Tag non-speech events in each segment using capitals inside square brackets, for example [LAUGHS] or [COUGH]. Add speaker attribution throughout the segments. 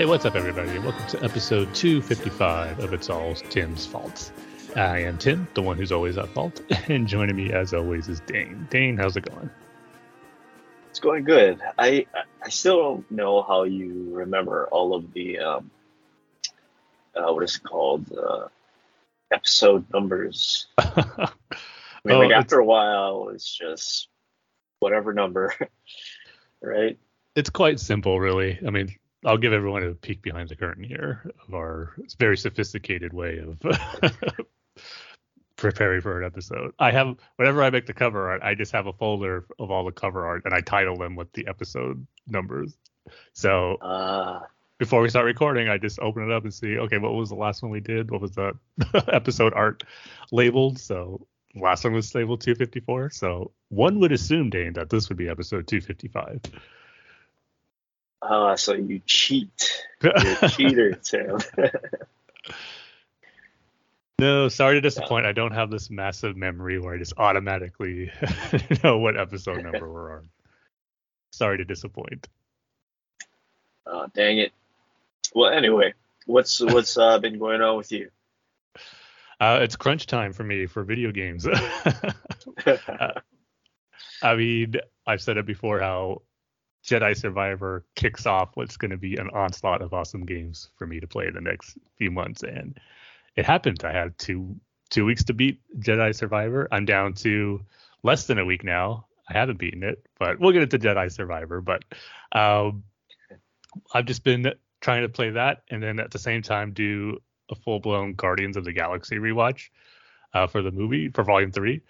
Speaker 1: Hey, what's up, everybody? Welcome to episode 255 of It's All Tim's Fault. I am Tim, the one who's always at fault, [LAUGHS] and joining me, as always, is Dane. Dane, how's it going?
Speaker 2: It's going good. I I still don't know how you remember all of the um, uh, what is it called uh, episode numbers. [LAUGHS] I mean,
Speaker 1: Oh,
Speaker 2: like after a while, it's just whatever number, [LAUGHS] right?
Speaker 1: it's quite simple, really. I mean, I'll give everyone a peek behind the curtain here of our very sophisticated way of [LAUGHS] preparing for an episode. I have, whenever I make the cover art, I just have a folder of all the cover art and I title them with the episode numbers. So
Speaker 2: Uh,
Speaker 1: before we start recording, I just open it up and see, okay, what was the last one we did? What was the [LAUGHS] episode art labeled? So last one was labeled 254. So one would assume, Dane, that this would be episode 255.
Speaker 2: Uh, so you cheat. [LAUGHS] You're a cheater, Tim.
Speaker 1: no, sorry to disappoint. I don't have this massive memory where I just automatically [LAUGHS] know what episode number we're on. Sorry to disappoint.
Speaker 2: uh, dang it. Well, anyway, what's what's uh, been going on with you? [LAUGHS]
Speaker 1: Uh, it's crunch time for me for video games. I mean, I've said it before how Jedi Survivor kicks off what's going to be an onslaught of awesome games for me to play in the next few months, and it happened. I had two two weeks to beat Jedi Survivor. I'm down to less than a week now. I haven't beaten it, but we'll get into Jedi Survivor. But um, I've just been trying to play that, and then at the same time do a full blown Guardians of the Galaxy rewatch uh, for the movie for Volume Three.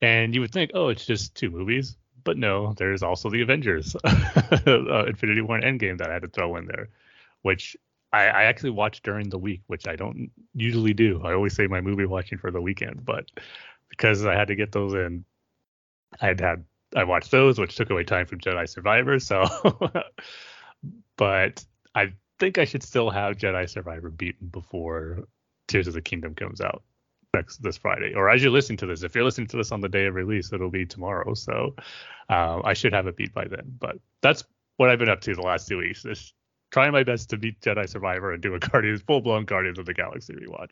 Speaker 1: And you would think, oh, it's just two movies, but no, there's also the Avengers, [LAUGHS] uh, Infinity War and Endgame that I had to throw in there, which I, I actually watched during the week, which I don't usually do. I always say my movie watching for the weekend, but because I had to get those in, I had had I watched those, which took away time from Jedi Survivor. So, [LAUGHS] but I think I should still have Jedi Survivor beaten before Tears of the Kingdom comes out next this Friday, or as you're listening to this. If you're listening to this on the day of release, it'll be tomorrow. So uh, I should have it beat by then. But that's what I've been up to the last two weeks. Just trying my best to beat Jedi Survivor and do a [LAUGHS] Guardians full blown Guardians of the Galaxy rewatch.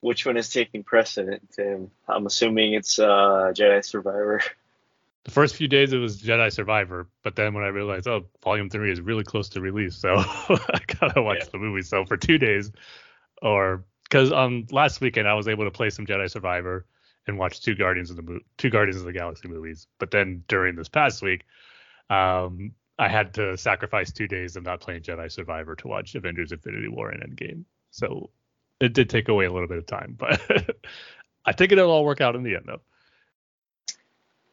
Speaker 2: Which one is taking precedent, Tim? I'm assuming it's uh, Jedi Survivor. [LAUGHS]
Speaker 1: The first few days it was Jedi Survivor, but then when I realized, oh, Volume Three is really close to release, so [LAUGHS] I gotta watch
Speaker 2: Yeah.
Speaker 1: the movie. So for two days, or because um last weekend I was able to play some Jedi Survivor and watch two Guardians of the Mo- two Guardians of the Galaxy movies, but then during this past week, um I had to sacrifice two days of not playing Jedi Survivor to watch Avengers: Infinity War and Endgame. So it did take away a little bit of time, [LAUGHS] but I think it'll all work out in the end though.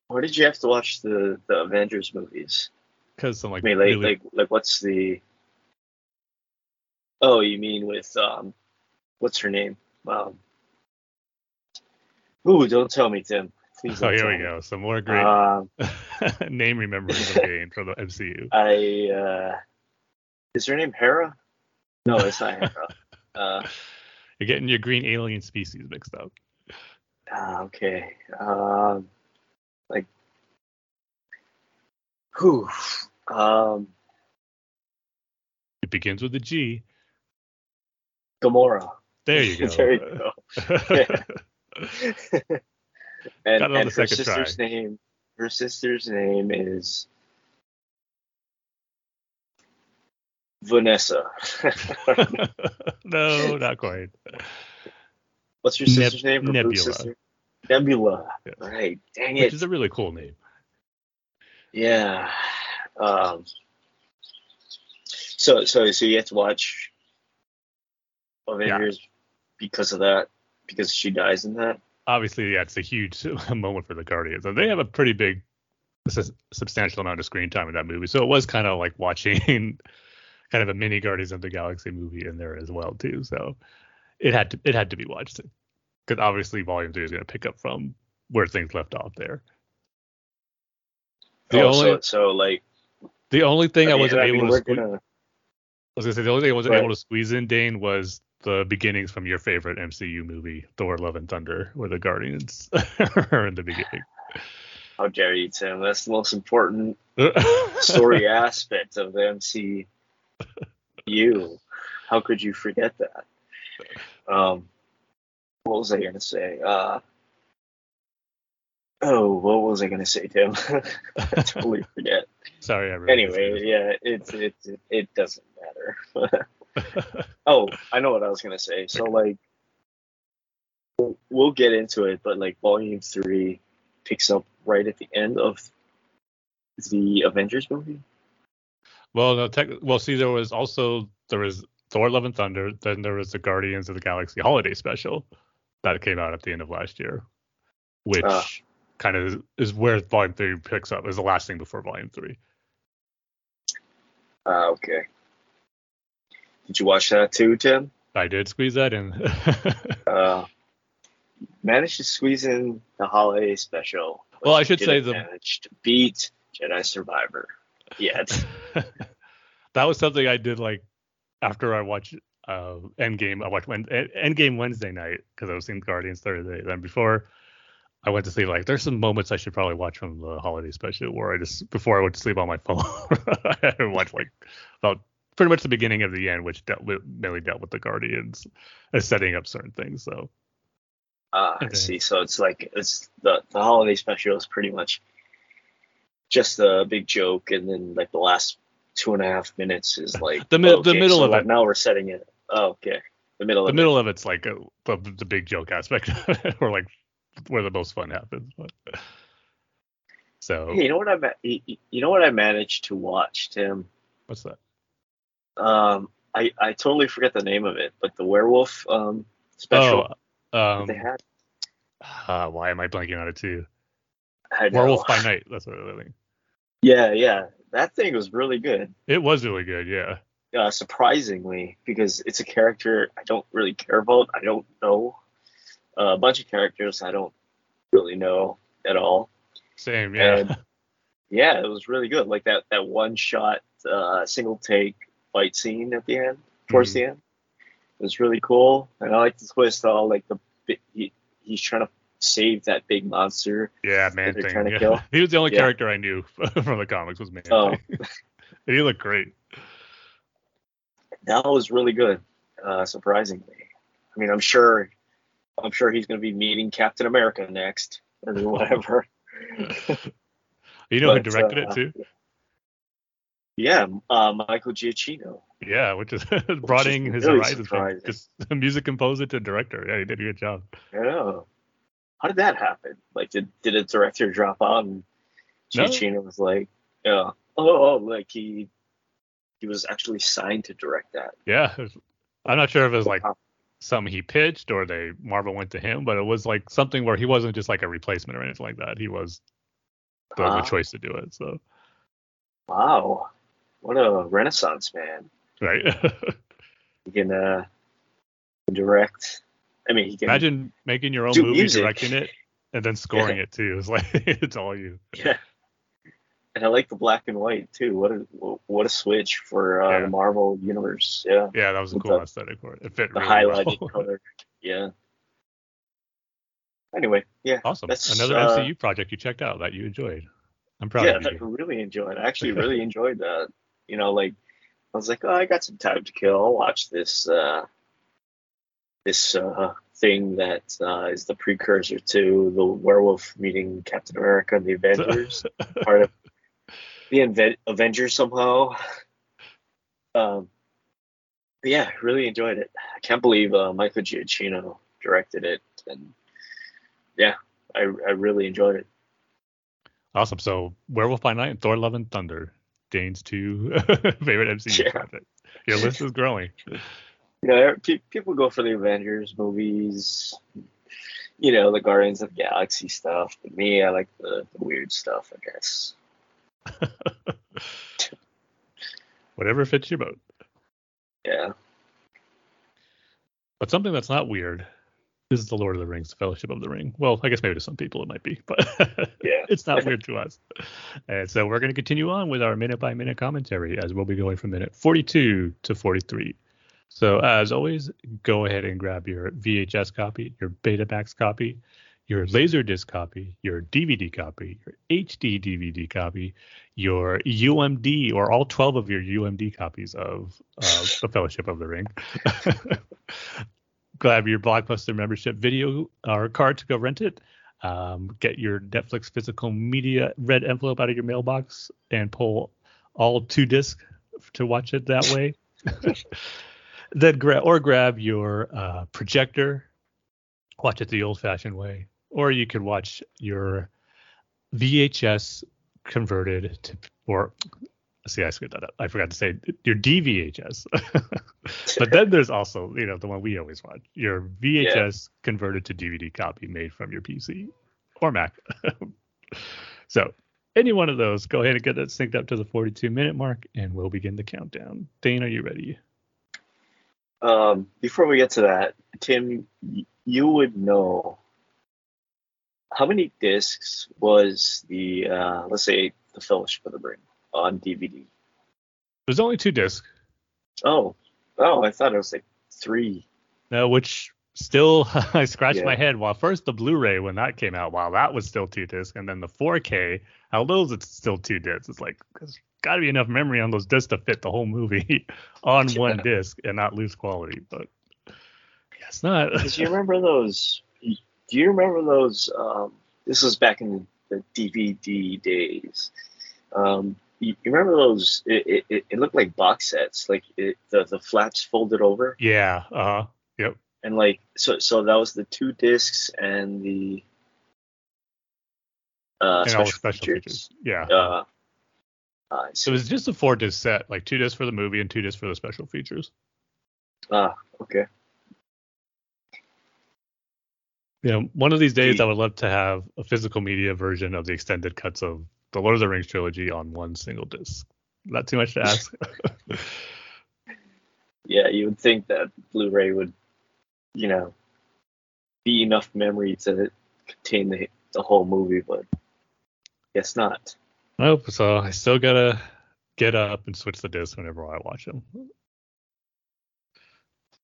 Speaker 2: Why did you have to watch the, the Avengers movies?
Speaker 1: Because I'm
Speaker 2: I
Speaker 1: like,
Speaker 2: mean, like,
Speaker 1: really
Speaker 2: like, like, what's the? Oh, you mean with um, what's her name? Um, ooh, don't tell me, Tim. Please.
Speaker 1: Oh, here we
Speaker 2: me.
Speaker 1: go. Some more great
Speaker 2: Um, [LAUGHS]
Speaker 1: name remembering of game for the MCU. [LAUGHS]
Speaker 2: I uh, is her name Hera? No, it's not Hera. [LAUGHS] Uh,
Speaker 1: You're getting your green alien species mixed up.
Speaker 2: Ah, okay. Um, like, whew. Um,
Speaker 1: It begins with a G.
Speaker 2: Gamora.
Speaker 1: There you [LAUGHS] go.
Speaker 2: There you go. [LAUGHS] and
Speaker 1: Got it on
Speaker 2: and her
Speaker 1: second try.
Speaker 2: sister's name. Her sister's name is Vanessa. [LAUGHS]
Speaker 1: no, not quite.
Speaker 2: What's your
Speaker 1: Neb-
Speaker 2: sister's name?
Speaker 1: Nebula.
Speaker 2: sister? Nebula.
Speaker 1: Yes.
Speaker 2: Right. Dang it.
Speaker 1: Which is a really cool name.
Speaker 2: Yeah. Um, so so so you have to watch Avengers because of that because she dies in that.
Speaker 1: Obviously, yeah, it's a huge [LAUGHS] moment for the Guardians. And they have a pretty big, substantial amount of screen time in that movie. So it was kind of like watching [LAUGHS] kind of a mini Guardians of the Galaxy movie in there as well too. So it had to it had to be watched because obviously Volume Three is going to pick up from where things left off there. The
Speaker 2: oh,
Speaker 1: only
Speaker 2: so so like
Speaker 1: the only thing I,
Speaker 2: mean,
Speaker 1: wasn't
Speaker 2: I mean,
Speaker 1: able to
Speaker 2: we're gonna
Speaker 1: I was gonna say the only thing I wasn't
Speaker 2: Right.
Speaker 1: able to squeeze in, Dane, was the beginnings from your favorite MCU movie, Thor: Love and Thunder, where the Guardians are [LAUGHS] in the beginning.
Speaker 2: how dare you, Tim? That's the most important [LAUGHS] story aspect of the MCU. How could you forget that? Um, what was I gonna say? Uh, oh, what was I gonna say, Tim? [LAUGHS] I totally forget.
Speaker 1: Sorry, I
Speaker 2: Anyway, yeah, it's it, it it doesn't matter. [LAUGHS] oh, I know what I was gonna say. So like, we'll- get into it, but like, Volume Three picks up right at the end of the Avengers movie.
Speaker 1: well, no, tech, well, see, there was also there was Thor: Love and Thunder, then there was the Guardians of the Galaxy holiday special that came out at the end of last year, which
Speaker 2: Ah.
Speaker 1: kind of is, is where Volume Three picks up. Is the last thing before Volume Three.
Speaker 2: Ah, okay. Did you watch that too, Tim?
Speaker 1: I did squeeze that in. [LAUGHS]
Speaker 2: Uh, managed to squeeze in the holiday special.
Speaker 1: Well, I should say the-
Speaker 2: manage to beat Jedi Survivor yet. [LAUGHS]
Speaker 1: that was something I did like after I watched uh, Endgame. I watched Endgame Wednesday night because I was seeing Guardians Thursday. Then before I went to sleep, like there's some moments I should probably watch from the holiday special where I just before I went to sleep on my phone, [LAUGHS] I watched to watch like about pretty much the beginning of the end, which dealt with mainly dealt with the Guardians as setting up certain things. So
Speaker 2: Ah, I
Speaker 1: Okay.
Speaker 2: see. So it's like it's the the holiday special is pretty much just a big joke, and then like the last two and a half minutes is [LAUGHS] like
Speaker 1: The mid- the middle
Speaker 2: so
Speaker 1: of
Speaker 2: like
Speaker 1: it.
Speaker 2: Now we're setting it. Oh, okay. The middle
Speaker 1: the
Speaker 2: of
Speaker 1: middle of it's like a, the, the big joke aspect, [LAUGHS] or like where the most fun happens. But so.
Speaker 2: Hey, you know what I ma- you you know what I managed to watch, Tim?
Speaker 1: what's that?
Speaker 2: Um, I I totally forget the name of it, but the werewolf um special
Speaker 1: Oh, um,
Speaker 2: they had.
Speaker 1: uh, why am I blanking on it too? Werewolf by Night. That's what I think.
Speaker 2: Yeah, yeah. That thing was really good.
Speaker 1: It was really good. Yeah.
Speaker 2: Uh, surprisingly, because it's a character I don't really care about. I don't know uh, a bunch of characters I don't really know at all.
Speaker 1: Same. Yeah.
Speaker 2: And yeah, it was really good. Like that that one shot, uh, single take fight scene at the end, towards
Speaker 1: Mhm.
Speaker 2: the end. It was really cool, and I like the twist. All like the he, he's trying to save that big monster.
Speaker 1: yeah. Man thing.
Speaker 2: trying to
Speaker 1: yeah.
Speaker 2: kill. [LAUGHS]
Speaker 1: He was the only
Speaker 2: Yeah.
Speaker 1: character I knew [LAUGHS] from the comics was Man
Speaker 2: Oh. [LAUGHS]
Speaker 1: He looked great.
Speaker 2: That was really good, uh, surprisingly. I mean, I'm sure, I'm sure he's going to be meeting Captain America next or whatever.
Speaker 1: You know who directed
Speaker 2: uh,
Speaker 1: it too?
Speaker 2: Yeah, uh, Michael Giacchino.
Speaker 1: Yeah, which is [LAUGHS] broadening his
Speaker 2: really
Speaker 1: horizons from
Speaker 2: surprising.
Speaker 1: just [LAUGHS] a music composer to director. Yeah, he did a good job.
Speaker 2: Yeah. How did that happen? Like, did did a director drop out and
Speaker 1: No.
Speaker 2: Giacchino was like, yeah, oh, oh, like he he was actually signed to direct that.
Speaker 1: Yeah. I'm not sure if it was like something he pitched or they Marvel went to him, but it was like something where he wasn't just like a replacement or anything like that. He was the, the
Speaker 2: Ah.
Speaker 1: choice to do it. So
Speaker 2: Wow, what a renaissance man!
Speaker 1: right. [LAUGHS]
Speaker 2: He can uh, direct. I mean, he can.
Speaker 1: Imagine making your own movie,
Speaker 2: music.
Speaker 1: directing it, and then scoring it too. [LAUGHS] It's like it's all you.
Speaker 2: Yeah. and I like the black and white too. What a what a switch for uh,
Speaker 1: Yeah.
Speaker 2: the Marvel universe. Yeah,
Speaker 1: Yeah, that was a cool
Speaker 2: the-
Speaker 1: aesthetic for it. It fit
Speaker 2: the
Speaker 1: really
Speaker 2: highlighted
Speaker 1: well.
Speaker 2: color. Yeah. Anyway, yeah,
Speaker 1: awesome.
Speaker 2: That's,
Speaker 1: Another
Speaker 2: uh,
Speaker 1: MCU project you checked out that you enjoyed. I'm proud of you.
Speaker 2: yeah, I really enjoyed. I actually really enjoyed that. You know, like I was like, oh, I got some time to kill. I'll watch this uh, this uh, thing that uh, is the precursor to the werewolf meeting Captain America and the Avengers, [LAUGHS] part of the Inve- Avengers somehow. Um, yeah, really enjoyed it. I can't believe uh, Michael Giacchino directed it, and yeah, I I really enjoyed it.
Speaker 1: Awesome. So Werewolf by Night and Thor Love and Thunder, Dane's two [LAUGHS] favorite MCU
Speaker 2: Yeah.
Speaker 1: projects. Your list is growing.
Speaker 2: you know, people go for the Avengers movies, you know, the Guardians of the Galaxy stuff. But me, I like the, the weird stuff, I guess. [LAUGHS]
Speaker 1: Whatever fits your boat.
Speaker 2: Yeah.
Speaker 1: But something that's not weird is the Lord of the Rings, the Fellowship of the Ring. Well, I guess maybe to some people it might be, but [LAUGHS]
Speaker 2: Yeah.
Speaker 1: it's not weird to us. And so we're going to continue on with our minute by minute commentary as we'll be going from minute 42 to 43. So as always, go ahead and grab your VHS copy, your Betamax copy, your Laserdisc copy, your DVD copy, your HD DVD copy, your UMD, or all 12 of your UMD copies of uh, The Fellowship of the Ring. [LAUGHS] grab your Blockbuster membership video or card to go rent it. Um, get your Netflix physical media red envelope out of your mailbox and pull all two discs to watch it that way. [LAUGHS] then grab or grab your uh, projector, watch it the old-fashioned way, or you could watch your VHS converted to or see I screwed that up. I forgot to say your DVHS. [LAUGHS] but then there's also you know the one we always watch your VHS converted to DVD copy made from your PC or Mac. [LAUGHS] so any one of those, go ahead and get that synced up to the 42 minute mark, and we'll begin the countdown. Dane, are you ready?
Speaker 2: Um, before we get to that, Tim, you would know how many discs was the, uh, let's say, the Fellowship of the Ring on DVD?
Speaker 1: There's only two discs,
Speaker 2: Oh, oh, I thought it was like three.
Speaker 1: uh, which still [LAUGHS] I scratched
Speaker 2: Yeah.
Speaker 1: my head. While first the Blu-ray when that came out, wow, that was still two discs, and then the 4K, how those it's still two discs. It's like there's got to be enough memory on those discs to fit the whole movie [LAUGHS] on one disc and not lose quality. But it's not.
Speaker 2: Because you [LAUGHS] remember those? Do you remember those? Um, this was back in the DVD days. Um, you, you remember those? It, it, it looked like box sets, like it, the the flaps folded over,
Speaker 1: yeah. Uh huh. Yep.
Speaker 2: and like so so that was the two discs and the uh,
Speaker 1: and all the special features. Yeah.
Speaker 2: Uh, I
Speaker 1: So it was just a four disc set, like two discs for the movie and two discs for the special features.
Speaker 2: ah, okay.
Speaker 1: You know, one of these days
Speaker 2: Gee.
Speaker 1: I would love to have a physical media version of the extended cuts of the Lord of the Rings trilogy on one single disc. Not too much to ask. [LAUGHS]
Speaker 2: Yeah, you would think that Blu-ray would, you know, be enough memory to contain the the whole movie, but guess not.
Speaker 1: nope. So I still gotta get up and switch the disc whenever I watch them.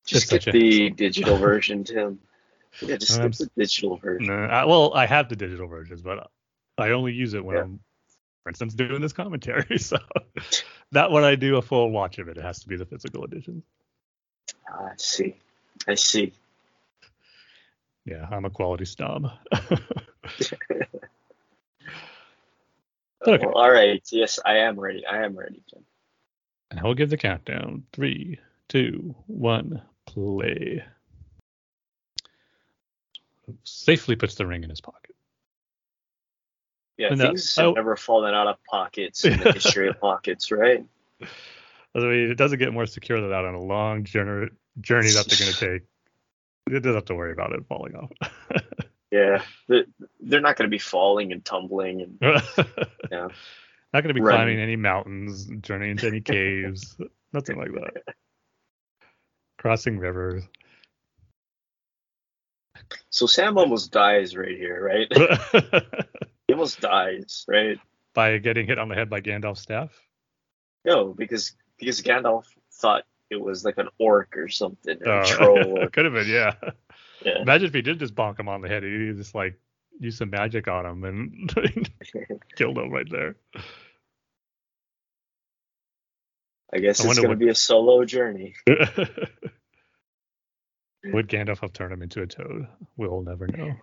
Speaker 2: Just get the digital [LAUGHS] version, Tim. Yeah, just
Speaker 1: Um,
Speaker 2: get the digital version.
Speaker 1: I, well, I have the digital versions, but I only use it when
Speaker 2: Yeah.
Speaker 1: I'm, for instance, doing this commentary. [LAUGHS] So that when I do a full watch of it. It has to be the physical edition.
Speaker 2: Ah, I see. I see.
Speaker 1: Yeah, I'm a quality snob. [LAUGHS] Okay.
Speaker 2: Well, all right. Yes, I am ready. I am ready, Tim.
Speaker 1: And I will give the countdown. Three, two, one, play. Safely puts the ring in his pocket.
Speaker 2: Yeah,
Speaker 1: And,
Speaker 2: things have
Speaker 1: oh.
Speaker 2: never fallen out of pockets in the [LAUGHS] history of pockets, right?
Speaker 1: I mean, it doesn't get more secure than that on a long journey, journey that they're going [LAUGHS] to take. It doesn't have to worry about it falling off. [LAUGHS]
Speaker 2: Yeah, the, they're not going to be falling and tumbling and Yeah.
Speaker 1: Not going to be
Speaker 2: Running.
Speaker 1: climbing any mountains, journeying into any caves, nothing like that. Crossing rivers.
Speaker 2: so Sam almost dies right here, right? He almost dies, right?
Speaker 1: by getting hit on the head by Gandalf's staff?
Speaker 2: No, because because Gandalf thought it was like an orc or something, or a
Speaker 1: Uh,
Speaker 2: troll. [LAUGHS] Or,
Speaker 1: could have been, yeah.
Speaker 2: yeah.
Speaker 1: Imagine if he did just bonk him on the head. He just like used some magic on him and [LAUGHS] killed him right there.
Speaker 2: I guess
Speaker 1: I
Speaker 2: it's gonna
Speaker 1: what-
Speaker 2: be a solo journey. [LAUGHS]
Speaker 1: Would Gandalf have turned him into a toad? We'll never know.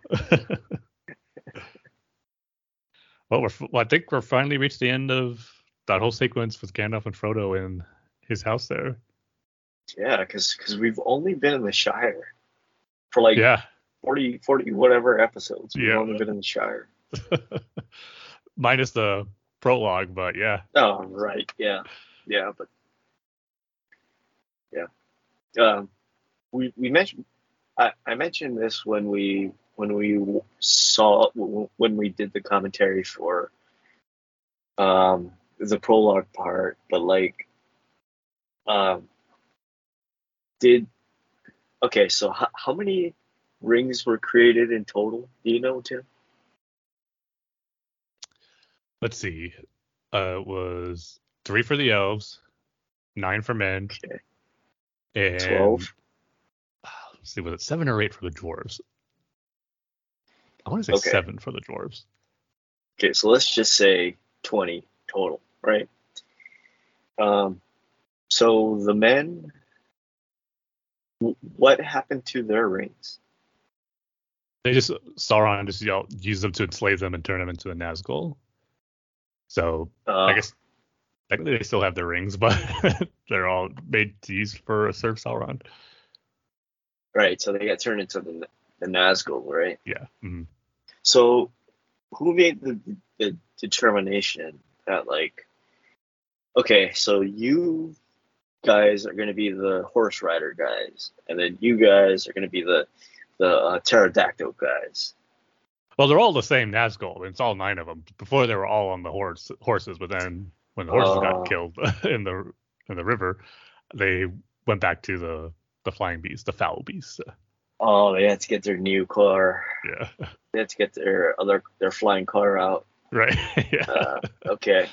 Speaker 1: Well, we're, well, I think we're finally reached the end of that whole sequence with Gandalf and Frodo in his house there.
Speaker 2: Yeah, because we've only been in the Shire for like
Speaker 1: Yeah,
Speaker 2: 40, 40 whatever episodes. We've
Speaker 1: Yeah.
Speaker 2: only been in the Shire. [LAUGHS]
Speaker 1: minus the prologue, but yeah,
Speaker 2: Oh, right. Yeah. Yeah, but yeah. Um, we we mentioned I, I mentioned this when we when we saw when we did the commentary for um the prologue part, but like um did okay, so how, how many rings were created in total? Do you know, Tim?
Speaker 1: let's see. Uh, it was three for the elves, nine for men,
Speaker 2: Okay.
Speaker 1: and
Speaker 2: Twelve.
Speaker 1: let's see, was it seven or eight for the dwarves? I want to say
Speaker 2: Okay.
Speaker 1: seven for the dwarves.
Speaker 2: Okay, so let's just say 20 total, right? Um, so the men, what happened to their rings?
Speaker 1: They just Sauron just you know, used them to enslave them and turn them into a Nazgul. So
Speaker 2: Uh,
Speaker 1: I guess technically they still have their rings, [LAUGHS] but they're all made to use for a serve Sauron.
Speaker 2: right, so they got turned into the, the Nazgul, right?
Speaker 1: Yeah. mhm.
Speaker 2: So who made the, the determination that, like, okay, so you guys are going to be the horse rider guys, and then you guys are going to be the the uh, pterodactyl guys.
Speaker 1: Well, they're all the same Nazgul. It's all nine of them. Before they were all on the horse horses, but then when the horses
Speaker 2: Oh.
Speaker 1: got killed [LAUGHS] in the in the river, they went back to the the flying beast, the foul beast.
Speaker 2: Oh, they had to get their new car.
Speaker 1: Yeah.
Speaker 2: They had to get their other their flying car out.
Speaker 1: Right. [LAUGHS] yeah.
Speaker 2: Uh, okay.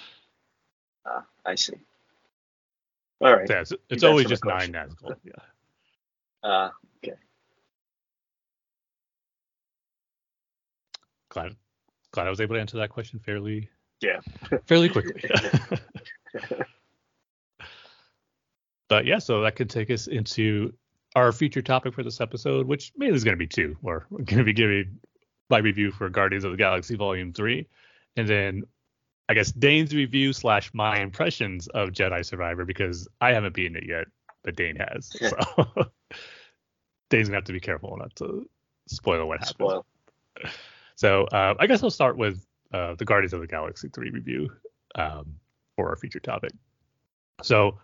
Speaker 2: Uh, I see. All right.
Speaker 1: Yeah, it's, it's always just nine Nazgul. Yeah.
Speaker 2: Uh, okay.
Speaker 1: Glad glad I was able to answer that question fairly
Speaker 2: Yeah.
Speaker 1: fairly quickly. [LAUGHS] [LAUGHS] but yeah, so that could take us into our feature topic for this episode, which mainly is going to be two. We're going to be giving my review for Guardians of the Galaxy Volume Three, and then I guess Dane's review slash my impressions of Jedi Survivor because I haven't beaten it yet, but Dane has. [LAUGHS] So [LAUGHS] Dane's gonna have to be careful not to spoil what happens.
Speaker 2: spoil. [LAUGHS]
Speaker 1: So uh, I guess I'll start with uh, the Guardians of the Galaxy 3 review um, for our feature topic. So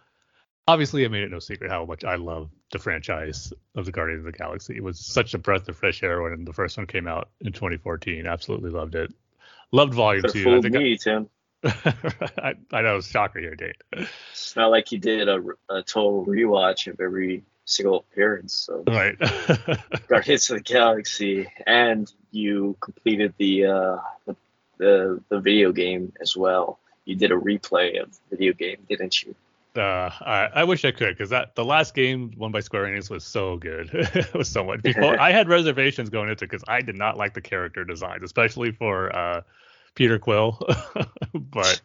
Speaker 1: obviously, I made it no secret how much I love the franchise of the Guardians of the Galaxy. It was such a breath of fresh air when the first one came out in 2014. Absolutely loved it. Loved Volume
Speaker 2: Could
Speaker 1: 2. I think I-
Speaker 2: me, Tim. [LAUGHS]
Speaker 1: I, I know it's shocker here, Dave.
Speaker 2: It's not like you did a, a total rewatch of every single appearance. So
Speaker 1: Right. [LAUGHS]
Speaker 2: Guardians of the Galaxy, and you completed the uh, the, the the video game as well. You did a replay of the video game, didn't you?
Speaker 1: Uh, I, I wish I could because that the last game won by Square Enix was so good. [LAUGHS] it was so much. [LAUGHS] Before I had reservations going into because I did not like the character designs, especially for uh, Peter Quill. [LAUGHS] but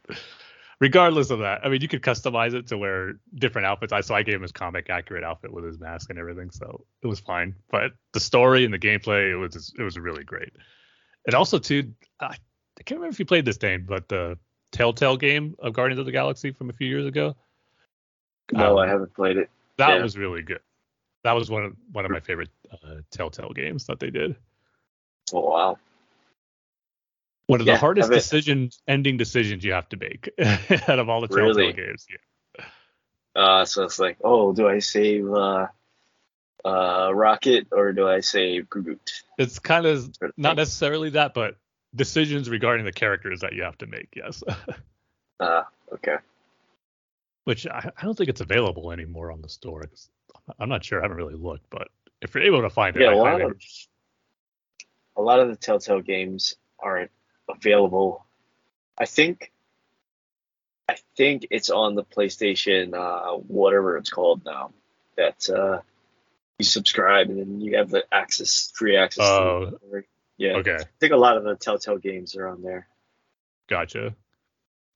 Speaker 1: regardless of that, I mean, you could customize it to wear different outfits. I so I gave him his comic accurate outfit with his mask and everything, so it was fine. But the story and the gameplay, it was it was really great. And also too, I, I can't remember if you played this game, but the Telltale game of Guardians of the Galaxy from a few years ago.
Speaker 2: No,
Speaker 1: Um,
Speaker 2: I haven't played it.
Speaker 1: That
Speaker 2: Yeah.
Speaker 1: was really good. That was one of one of my favorite uh, Telltale games that they did.
Speaker 2: Oh wow.
Speaker 1: One of
Speaker 2: Yeah,
Speaker 1: the hardest decisions, ending decisions you have to make [LAUGHS] out of all the Telltale
Speaker 2: Really?
Speaker 1: games. Yeah.
Speaker 2: Uh, so it's like, oh, do I save uh, uh, Rocket or do I save Groot?
Speaker 1: It's kind of not necessarily that, but decisions regarding the characters that you have to make. Yes. [LAUGHS]
Speaker 2: Uh, okay.
Speaker 1: Which I, I don't think it's available anymore on the store. 'cause I'm not sure. I haven't really looked, but if you're able to find it,
Speaker 2: Yeah,
Speaker 1: I
Speaker 2: a lot of a lot of the Telltale games aren't available. I think I think it's on the PlayStation, uh, whatever it's called now. That uh, you subscribe and then you have the access, free access.
Speaker 1: Oh.
Speaker 2: to it. yeah.
Speaker 1: Okay,
Speaker 2: I think a lot of the Telltale games are on there.
Speaker 1: gotcha.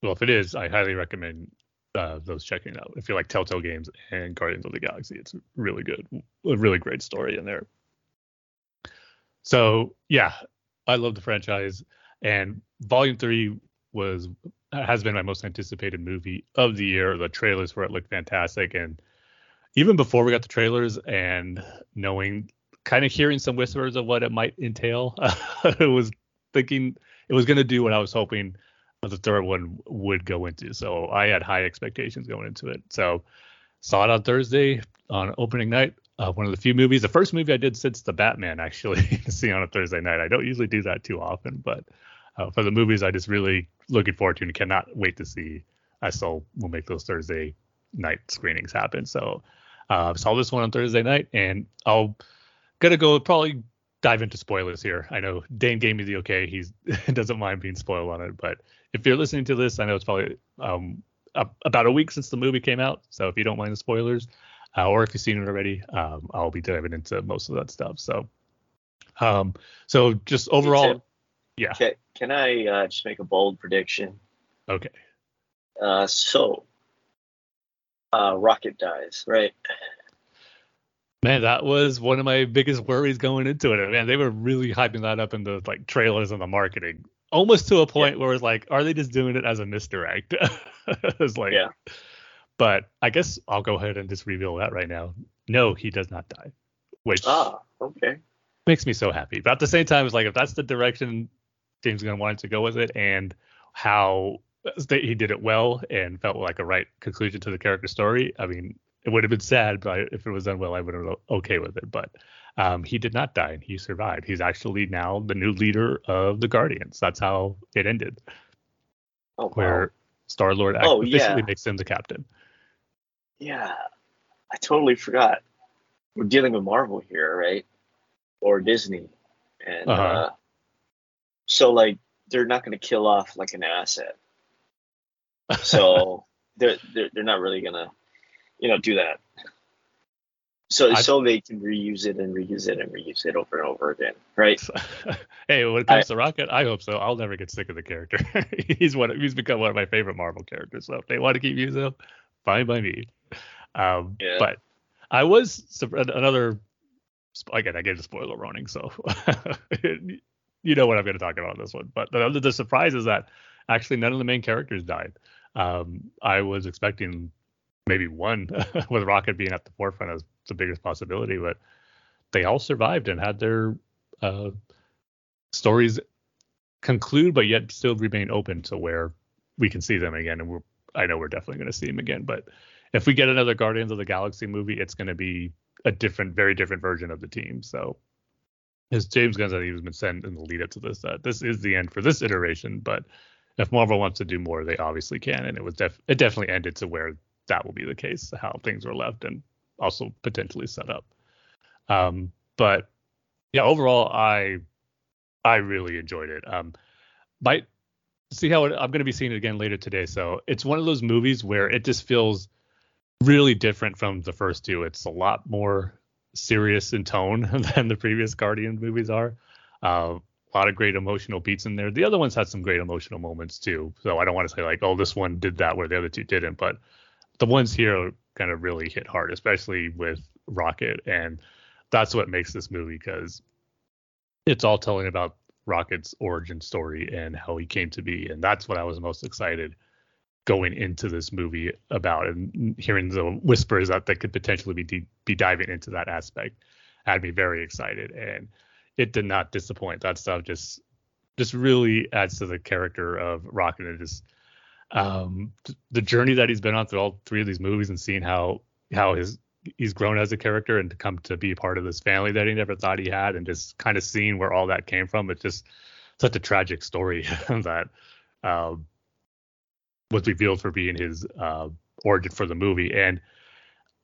Speaker 1: Well, if it is, I highly recommend uh, those checking out. If you like Telltale games and Guardians of the Galaxy, it's really good. A really great story in there. So yeah, I love the franchise, and Volume Three was has been my most anticipated movie of the year. The trailers for it looked fantastic, and even before we got the trailers and knowing, kind of hearing some whispers of what it might entail, [LAUGHS] I was thinking it was going to do what I was hoping the third one would go into. So I had high expectations going into it. So saw it on Thursday on opening night. Uh, one of the few movies, the first movie I did since the Batman, actually, [LAUGHS] see on a Thursday night. I don't usually do that too often, but uh, for the movies, I just really looking forward to and cannot wait to see. I still will make those Thursday night screenings happen. So uh, saw this one on Thursday night, and I'll gonna go probably dive into spoilers here. I know Dane gave me the okay. He [LAUGHS] doesn't mind being spoiled on it, but if you're listening to this, I know it's probably um, a- about a week since the movie came out. So if you don't mind the spoilers, uh, or if you've seen it already, um, I'll be diving into most of that stuff. So, um, so just overall,
Speaker 2: Tim,
Speaker 1: yeah,
Speaker 2: Can, can I uh, just make a bold prediction?
Speaker 1: okay.
Speaker 2: Uh, so, uh, Rocket dies, right?
Speaker 1: Man, that was one of my biggest worries going into it. Man, they were really hyping that up in the like trailers and the marketing, almost to a point where it's like, are they just doing it as a misdirect? [LAUGHS] it's like,
Speaker 2: Yeah.
Speaker 1: But I guess I'll go ahead and just reveal that right now. No, he does not die, which
Speaker 2: Ah, okay.
Speaker 1: makes me so happy. But at the same time, it's like if that's the direction James Gunn wanted to go with it, and how he did it well and felt like a right conclusion to the character story. I mean, it would have been sad, but I- if it was done well, I would have been okay with it. But um, he did not die, and he survived. He's actually now the new leader of the Guardians. That's how it ended,
Speaker 2: Oh, wow.
Speaker 1: where Star Lord
Speaker 2: Oh,
Speaker 1: officially
Speaker 2: yeah.
Speaker 1: makes him the captain.
Speaker 2: Yeah, I totally forgot. We're dealing with Marvel here, right? Or Disney, and
Speaker 1: Uh-huh.
Speaker 2: uh, so like they're not going to kill off like an asset. So [LAUGHS] they're, they're they're not really gonna, you know, do that. So
Speaker 1: I-
Speaker 2: so they can reuse it and reuse it and reuse it over and over again, right? [LAUGHS]
Speaker 1: hey, when it comes to Rocket, I hope so. I'll never get sick of the character. [LAUGHS] he's one. He's become one of my favorite Marvel characters. So if they want to keep using him, fine by me. Um,
Speaker 2: Yeah.
Speaker 1: But I was another. Again, I gave the spoiler warning, so [LAUGHS] you know what I'm going to talk about on this one. But the, the surprise is that actually none of the main characters died. Um, I was expecting maybe one, [LAUGHS] with Rocket being at the forefront as the biggest possibility, but they all survived and had their uh, stories conclude, but yet still remain open to where we can see them again. And we're, I know we're definitely going to see them again. But if we get another Guardians of the Galaxy movie, it's going to be a different, very different version of the team. So, as James Gunn said, he's been sent in the lead up to this, that this is the end for this iteration. But if Marvel wants to do more, they obviously can. And it was def- it definitely ended to where that will be the case, how things were left and also potentially set up. Um, but yeah, overall, I I really enjoyed it. Um, might see how it, I'm going to be seeing it again later today. So it's one of those movies where it just feels really different from the first two. It's a lot more serious in tone [LAUGHS] than the previous Guardian movies are. Uh, a lot of great emotional beats in there. The other ones had some great emotional moments too. So I don't want to say like, oh, this one did that where the other two didn't, but the ones here kind of really hit hard, especially with Rocket, and that's what makes this movie because it's all telling about Rocket's origin story and how he came to be, and that's what I was most excited going into this movie about, and hearing the whispers that they could potentially be de- be diving into that aspect had me very excited, and it did not disappoint. That stuff just just really adds to the character of Rocket and just um the journey that he's been on through all three of these movies and seeing how how his he's grown as a character and to come to be part of this family that he never thought he had and just kind of seeing where all that came from it's just such a tragic story [LAUGHS] that um was revealed for being his uh origin for the movie. And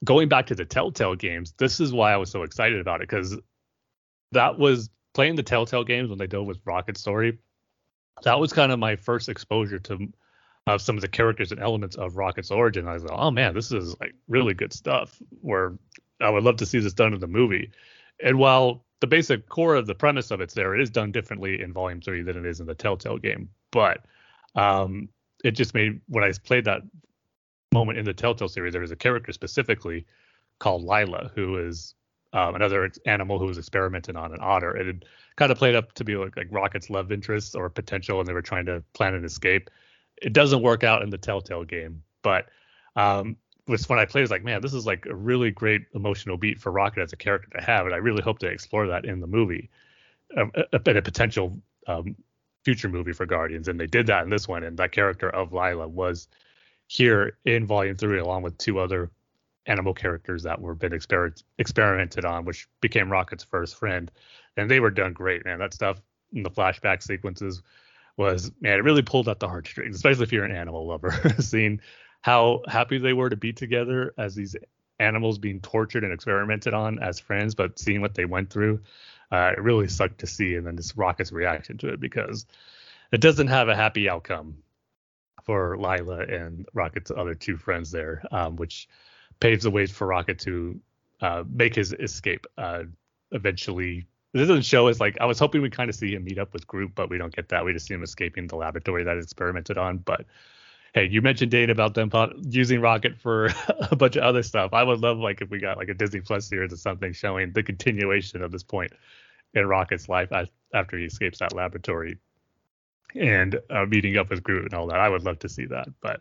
Speaker 1: going back to the telltale games this is why i was so excited about it because that was playing the telltale games when they dealt with rocket story that was kind of my first exposure to of some of the characters and elements of Rocket's origin. I was like, oh man, this is like really good stuff. Where I would love to see this done in the movie. And while the basic core of the premise of it's there, it is done differently in Volume Three than it is in the Telltale game. But um, it just made when I played that moment in the Telltale series, there was a character specifically called Lylla, who is um, another animal who was experimented on an otter. It had kind of played up to be like, like Rocket's love interest or potential, and they were trying to plan an escape. It doesn't work out in the Telltale game, but um, was when I played, I was like, man, this is like a really great emotional beat for Rocket as a character to have, and I really hope to explore that in the movie, um, a, a, a potential um, future movie for Guardians, and they did that in this one, and that character of Lylla was here in Volume Three, along with two other animal characters that were been exper- experimented on, which became Rocket's first friend, and they were done great, man. That stuff in the flashback sequences was man, it really pulled out the heartstrings, especially if you're an animal lover. [LAUGHS] Seeing how happy they were to be together as these animals being tortured and experimented on as friends, but seeing what they went through, uh, it really sucked to see. And then this Rocket's reaction to it because it doesn't have a happy outcome for Lylla and Rocket's other two friends there, um, which paves the way for Rocket to uh, make his escape. Uh, eventually, it doesn't show us like I was hoping we kind of see him meet up with Groot, but we don't get that. We just see him escaping the laboratory that experimented on. But hey, you mentioned Dane about them using Rocket for [LAUGHS] a bunch of other stuff. I would love like if we got like a Disney Plus series or something showing the continuation of this point in Rocket's life as, after he escapes that laboratory and uh, meeting up with Groot and all that. I would love to see that, but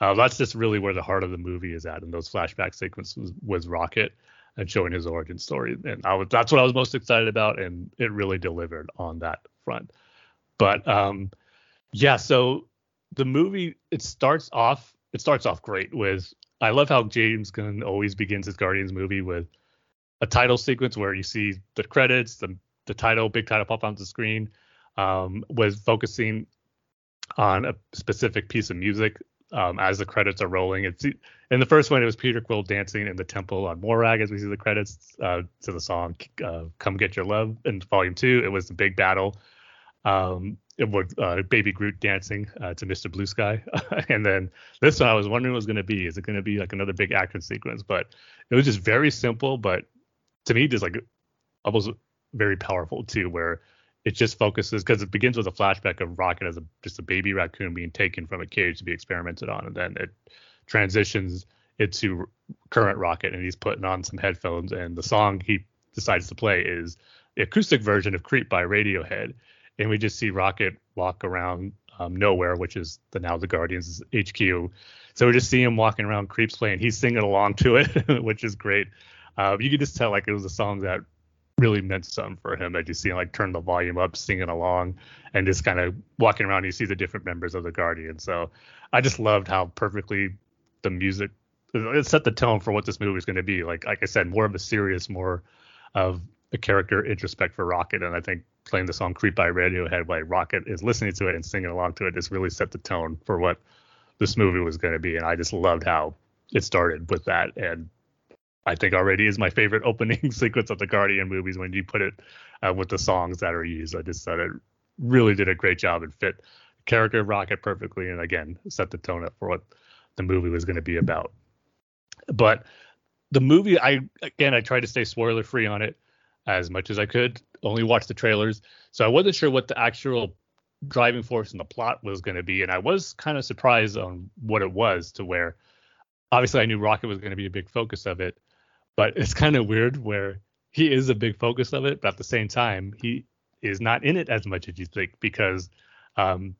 Speaker 1: uh, that's just really where the heart of the movie is at. And those flashback sequences was Rocket and showing his origin story, and I was that's what I was most excited about, and it really delivered on that front. But um, yeah, so the movie it starts off it starts off great with I love how James Gunn always begins his Guardians movie with a title sequence where you see the credits, the the title, big title pop onto the screen, um, was focusing on a specific piece of music um, as the credits are rolling. It's in the first one, it was Peter Quill dancing in the temple on Morag as we see the credits uh, to the song uh, "Come Get Your Love." In Volume Two, it was the big battle. Um, it was uh, Baby Groot dancing uh, to Mr. Blue Sky, [LAUGHS] and then this one I was wondering what was going to be. Is it going to be like another big action sequence? But it was just very simple, but to me, just like almost very powerful too, where it just focuses because it begins with a flashback of Rocket as a just a baby raccoon being taken from a cage to be experimented on, and then it transitions into current Rocket, and he's putting on some headphones, and the song he decides to play is the acoustic version of "Creep" by Radiohead, and we just see Rocket walk around um, Knowhere, which is the now the Guardians HQ. So we just see him walking around, Creeps playing, he's singing along to it, [LAUGHS] which is great. Uh, you could just tell like it was a song that really meant something for him. That you see him like turn the volume up, singing along, and just kind of walking around. You see the different members of the Guardian. So I just loved how perfectly the music it set the tone for what this movie is going to be. Like like I said, more of a serious, more of a character introspect for Rocket, and I think playing the song "Creep" by Radiohead while Rocket is listening to it and singing along to it just really set the tone for what this movie was going to be. And I just loved how it started with that, and I think already is my favorite [LAUGHS] opening sequence of the Guardian movies when you put it uh, with the songs that are used. I just thought it really did a great job and fit character of Rocket perfectly, and again set the tone up for what the movie was going to be about. But the movie, I again, I tried to stay spoiler free on it as much as I could. Only watch the trailers, so I wasn't sure what the actual driving force in the plot was going to be, and I was kind of surprised on what it was. To where, obviously, I knew Rocket was going to be a big focus of it, but it's kind of weird where he is a big focus of it, but at the same time, he is not in it as much as you think because um,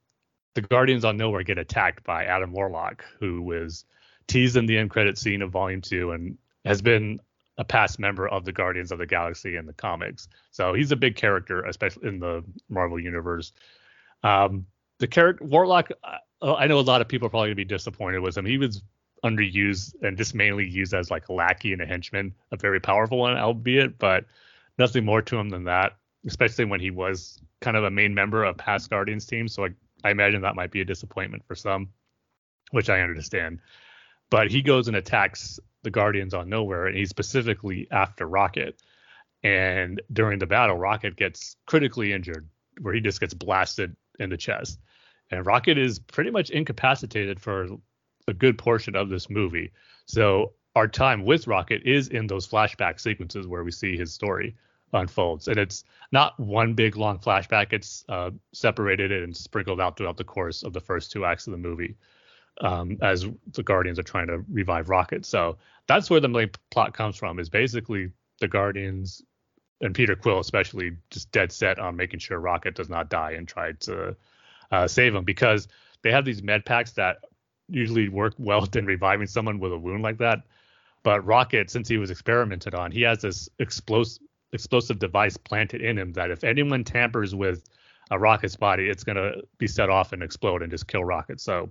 Speaker 1: the Guardians on Knowhere get attacked by Adam Warlock, who was teased in the end credit scene of Volume Two and has been a past member of the Guardians of the Galaxy in the comics. So he's a big character, especially in the Marvel universe. Um, the character Warlock, uh, I know a lot of people are probably gonna be disappointed with him. He was underused and just mainly used as like a lackey and a henchman, a very powerful one, albeit, but nothing more to him than that. Especially when he was kind of a main member of past Guardians team. So I, I imagine that might be a disappointment for some, which I understand. But he goes and attacks the Guardians on Knowhere, and he's specifically after Rocket. And during the battle, Rocket gets critically injured, where he just gets blasted in the chest. and Rocket is pretty much incapacitated for a good portion of this movie. So our time with Rocket is in those flashback sequences where we see his story unfolds, and it's not one big long flashback. It's uh, separated and sprinkled out throughout the course of the first two acts of the movie um, as the Guardians are trying to revive Rocket. So that's where the main plot comes from. Is basically the Guardians and Peter Quill especially just dead set on making sure Rocket does not die and try to uh, save him because they have these med packs that usually work well [LAUGHS] in reviving someone with a wound like that. But Rocket, since he was experimented on, he has this explosive explosive device planted in him that if anyone tampers with a Rocket's body, it's gonna be set off and explode and just kill Rocket. So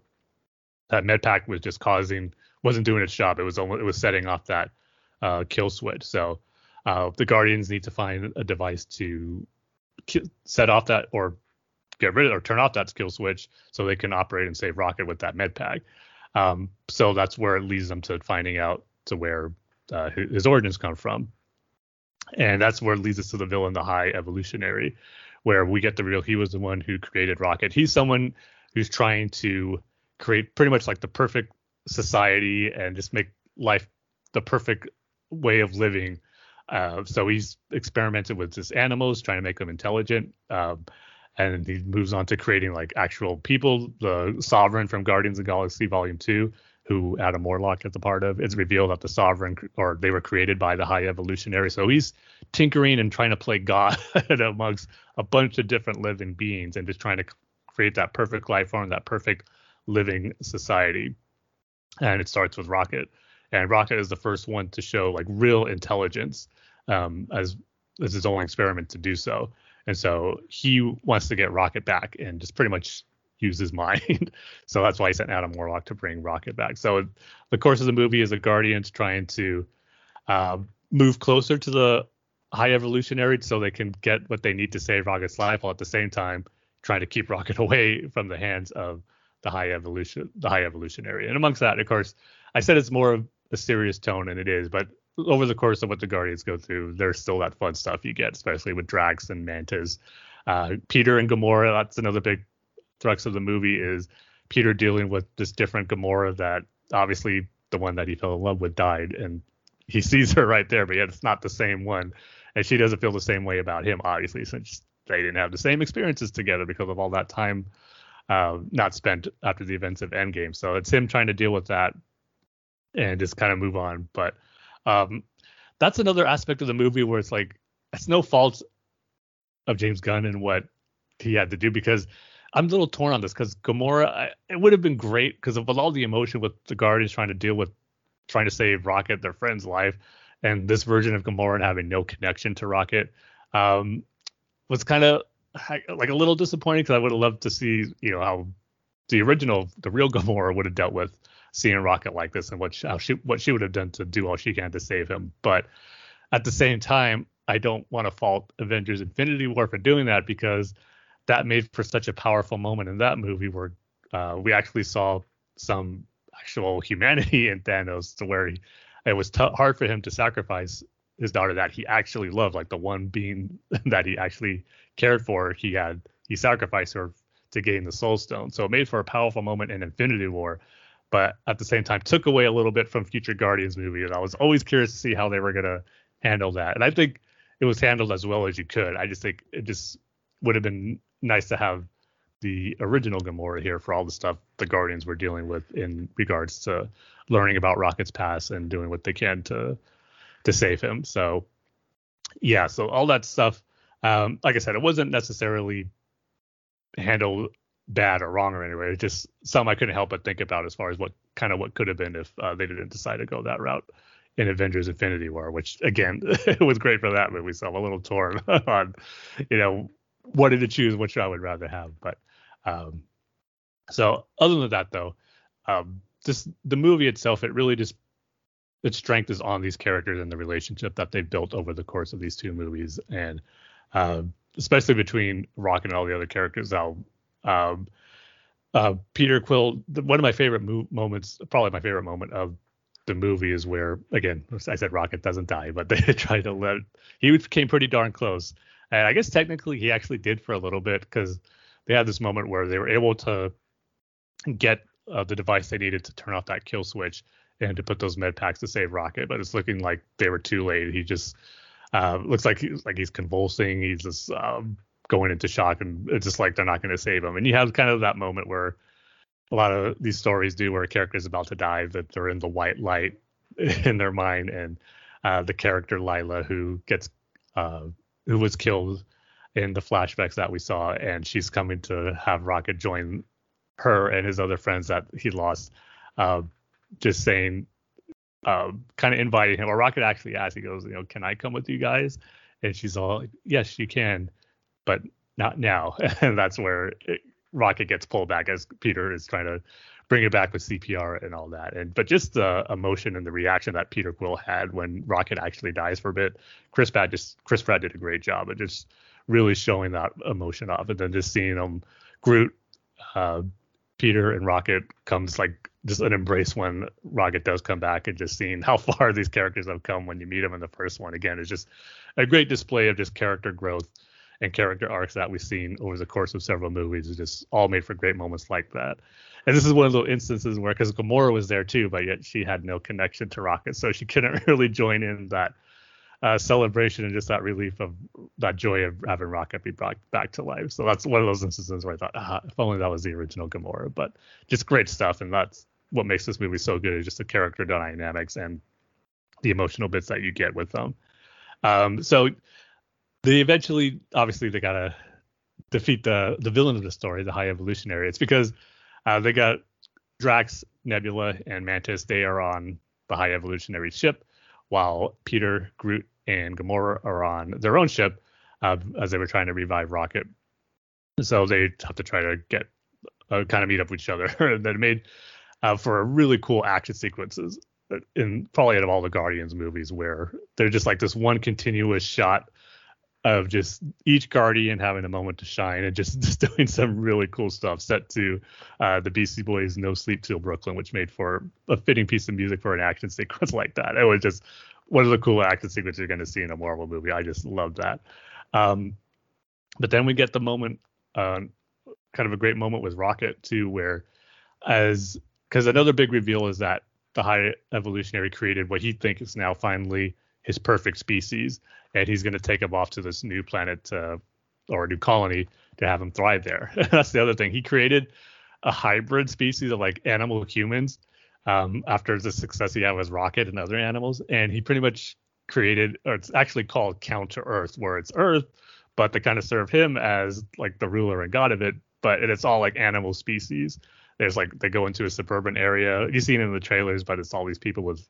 Speaker 1: that med pack was just causing wasn't doing its job. It was only it was setting off that uh, kill switch. So uh, the Guardians need to find a device to ki- set off that or get rid of or turn off that skill switch so they can operate and save Rocket with that med pack. Um, so that's where it leads them to finding out to where uh, his origins come from. And that's where it leads us to the villain, the High Evolutionary, where we get the real. He was the one who created Rocket. He's someone who's trying to create pretty much like the perfect society and just make life the perfect way of living. Uh, so he's experimented with just animals, trying to make them intelligent. Um, and he moves on to creating like actual people. The Sovereign from Guardians of Galaxy Volume Two, who Adam Warlock is a part of, it's revealed that the Sovereign or they were created by the High Evolutionary. So he's tinkering and trying to play God [LAUGHS] amongst a bunch of different living beings and just trying to create that perfect life form, that perfect living society. And it starts with Rocket, and Rocket is the first one to show like real intelligence um, as as his only experiment to do so. And so he wants to get Rocket back and just pretty much use his [LAUGHS] mind. so that's why he sent Adam Warlock to bring Rocket back. So the course of the movie is the Guardians trying to uh, move closer to the High Evolutionary so they can get what they need to save Rocket's life, while at the same time trying to keep Rocket [LAUGHS] away from the hands of the High Evolution, the High Evolutionary. And amongst that, of course, I said it's more of a serious tone, and it is, but over the course of what the Guardians go through, there's still that fun stuff you get, especially with Drax and Mantis. Uh, Peter and Gamora, that's another big thrust of the movie is Peter dealing with this different Gamora that obviously the one that he fell in love with died, and he [LAUGHS] sees her right there, but yet it's not the same one, and she doesn't feel the same way about him, obviously, since they didn't have the same experiences together because of all that time uh, not spent after the events of Endgame. So it's him trying to deal with that and just kind of move on, but um, that's another aspect of the movie where it's like it's no fault of James Gunn and what he had to do because I'm a little torn on this because Gamora I, it would have been great because of all the emotion with the Guardians trying to deal with trying to save Rocket, their friend's life, and this version of Gamora and having no connection to Rocket um, was kind of like a little disappointing because I would have loved to see you know how the original the real [LAUGHS] Gamora would have dealt with seeing Rocket like this and what she, how she what she would have done to do all she can to save him. But at the same time, I don't want to fault Avengers Infinity War for doing that because that made for such a powerful moment in that movie where uh, we actually saw some actual humanity in Thanos to where he, it was t- hard for him to sacrifice his daughter that he actually loved, like the one being [LAUGHS] that he actually cared for. He had he sacrificed her to gain the Soul Stone, so it made for a powerful moment in Infinity War but at the same time took away a little bit from future Guardians movie. And I was always curious to see how they were gonna handle that. And I think it was handled as well as you could. I just think it just would have been nice to have the original Gamora here for all the stuff the Guardians were dealing with in regards to learning about Rocket's past and doing what they can to to save him. So yeah, so all that stuff. Um, like I said, it wasn't necessarily handled bad or wrong or anyway. It's just some I couldn't help but think about as far as what kind of what could have been if uh, they didn't decide to go that route in Avengers Infinity War, which again [LAUGHS] it was great for that movie. So I'm a little torn [LAUGHS] on, you know, did to choose, which I would rather have. But um, so other than that though, um, just the movie itself, it really just its strength is on these characters and the relationship that they've built over the course of these two movies, and uh, especially between Rock and all the other characters. How um, uh, Peter Quill, the, one of my favorite mo- moments, probably my favorite moment of the movie is where, again, I said Rocket doesn't die, but [LAUGHS] they tried to let he came pretty darn close, and I guess technically he actually did for a little bit because they had this moment where they were able to get uh, the device they needed to turn off that kill switch and to put those med packs to save Rocket, but it's looking like they were too late. He just uh, looks like he's like he's convulsing. He's just um, going into shock, and it's just like they're not going to save him. And you have kind of that moment where a lot of these stories do, where a character is about to die, that they're in the white light [LAUGHS] in their mind, and uh, the character Lylla, who gets uh, who was killed in the flashbacks that we saw, and she's coming to have Rocket join her and his other friends that he lost. Uh, just saying, uh, kind of inviting him. Or Rocket actually asks, he goes, you know, can I come with you guys? And she's all, yes, you can, but not now. [LAUGHS] and that's where it, Rocket gets pulled back as Peter is trying to bring it back with CPR and all that. And but just the emotion and the reaction that Peter Quill had when Rocket actually dies for a bit, Chris Pratt just Chris Pratt did a great job of just really showing that emotion off, and then just seeing them Groot, uh, Peter, and Rocket comes like just an embrace when Rocket does come back, and just seeing how [LAUGHS] far these characters have come when you meet them in the first one again is just a great display of just character growth and character arcs that we've seen over the course of several movies. It's just all made for great moments like that. And this is one of those instances where, because Gamora was there too, but yet she had no connection to Rocket, so she [LAUGHS] couldn't really join in that uh, celebration and just that relief of that joy of having Rocket be brought back to life. So that's one of those instances where I thought, ah, if only that was the original Gamora. But just great stuff, and that's what makes this movie so good is just the character dynamics and the emotional bits that you get with them. Um, so they eventually, obviously, they gotta defeat the the villain of the story, the High Evolutionary. It's because uh, they got Drax, Nebula, and Mantis. They are on the High Evolutionary ship, while Peter, Groot, and Gamora are on their own ship uh, as they were trying to revive Rocket. So they have to try to get uh, kind of meet up with each other. [LAUGHS] that made uh, for a really cool action sequences in probably out of all the Guardians movies where they're just like this one continuous shot of just each guardian having a moment to shine and just, [LAUGHS] just doing some really cool stuff set to uh, the Beastie Boys No Sleep Till Brooklyn, which made for a fitting piece of music for an action sequence [LAUGHS] like that. It was just one of the cool action sequences you're going to see in a Marvel movie. I just love that. Um, but then we get the moment, uh, kind of a great moment with Rocket too, where as because another big reveal is that the High Evolutionary created what he thinks is now finally his perfect species, and he's going to take him off to this new planet uh, or a new colony to have him thrive there. [LAUGHS] That's the other thing. He created a hybrid species of like animal humans um, after the success he had with Rocket and other animals, and he pretty much created, or it's actually called Counter Earth, where it's Earth, but they kind of serve him as like the ruler and god of it, but it's all like animal species. There's like they go into a suburban area. You've seen it in the trailers, but it's all these people with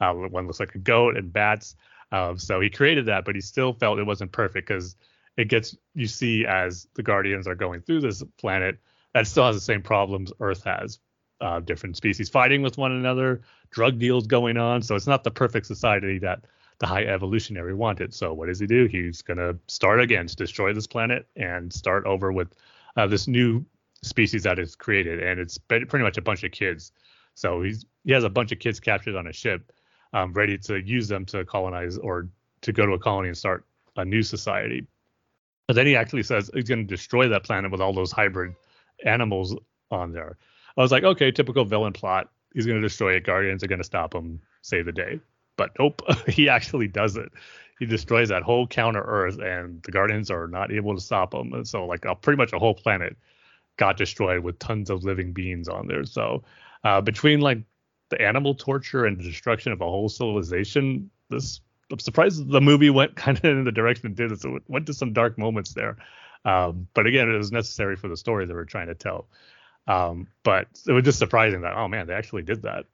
Speaker 1: uh, one looks like a goat and bats. Um, so he created that, but he still felt it wasn't perfect because it gets you see as the Guardians are going through this planet that still has the same problems Earth has. Uh, different species fighting with one another, drug deals going on. So it's not the perfect society that the high evolutionary wanted. So what does he do? He's gonna start again to destroy this planet and start over with uh, this new species that is created, and it's pretty much a bunch of kids. So he's he has a bunch of kids captured on a ship, um, ready to use them to colonize or to go to a colony and start a new society. But then he actually says he's going to destroy that planet with all those hybrid animals on there. I was like, okay, typical villain plot. He's going to destroy it. Guardians are going to stop him, save the day. But nope, [LAUGHS] he actually does it. He destroys that whole counter Earth, and the Guardians are not able to stop him. And so, like, a, pretty much a whole planet got destroyed with tons of living beings on there. So, uh, between like the animal torture and the destruction of a whole civilization, this I'm surprised the movie went [LAUGHS] kind of in the direction it did. So it went to some dark moments there. Um, but again, it was necessary for the story that we're trying to tell. Um, but it was just surprising that oh man, they actually did that.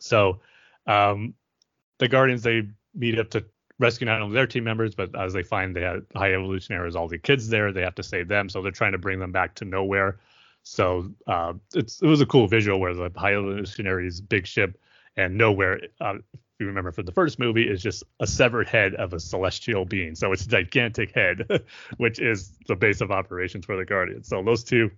Speaker 1: So um, the Guardians they meet up to rescue not only their team members, but as they find they had high evolutionaries, all the kids there, they have to save them. So they're trying to bring them back to Knowhere. So uh, it's it was a cool visual where the high evolutionaries big ship and Knowhere. Uh, if you remember from the first movie, is just a severed head of a celestial being. So it's a gigantic head, [LAUGHS] which is the base of operations for the Guardians. So those two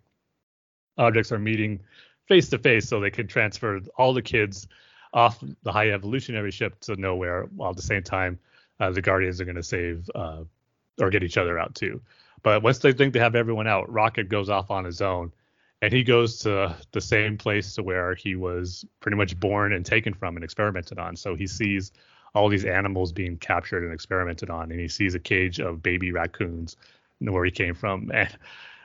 Speaker 1: objects are meeting face to face, so they can transfer all the kids off the high evolutionary ship to Knowhere, while at the same time uh, the Guardians are going to save uh, or get each other out too. But once they think they have everyone out, Rocket goes off on his own, and he goes to the same place to where he was pretty much born and taken from and experimented on. So he sees all these animals being captured and experimented on, and he sees a cage of baby raccoons where he came from, [LAUGHS] and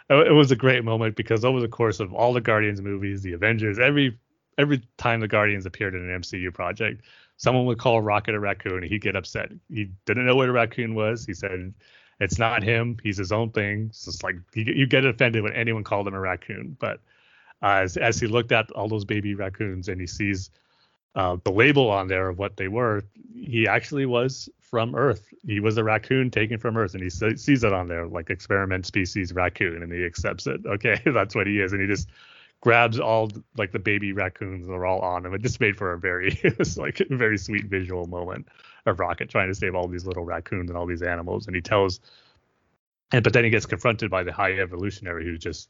Speaker 1: it was a great moment because over the course of all the Guardians movies, the Avengers, every every time the Guardians appeared in an MCU project, someone would call Rocket a raccoon and he'd get upset. He didn't know what a raccoon was. He said it's not him. He's his own thing. It's like you, you get offended when anyone called him a raccoon. But uh, as as he looked at all those baby raccoons and he sees uh, the label on there of what they were, he actually was from Earth. He was a raccoon taken from Earth, and he se- sees it on there like experiment species raccoon, and he accepts it. Okay, [LAUGHS] that's what he is, and he just grabs all like the baby raccoons that are all on him. It just made for a very [LAUGHS] it was like a very sweet visual moment of Rocket trying to save all these little raccoons and all these animals, and he tells, and but then he gets confronted by the High Evolutionary who just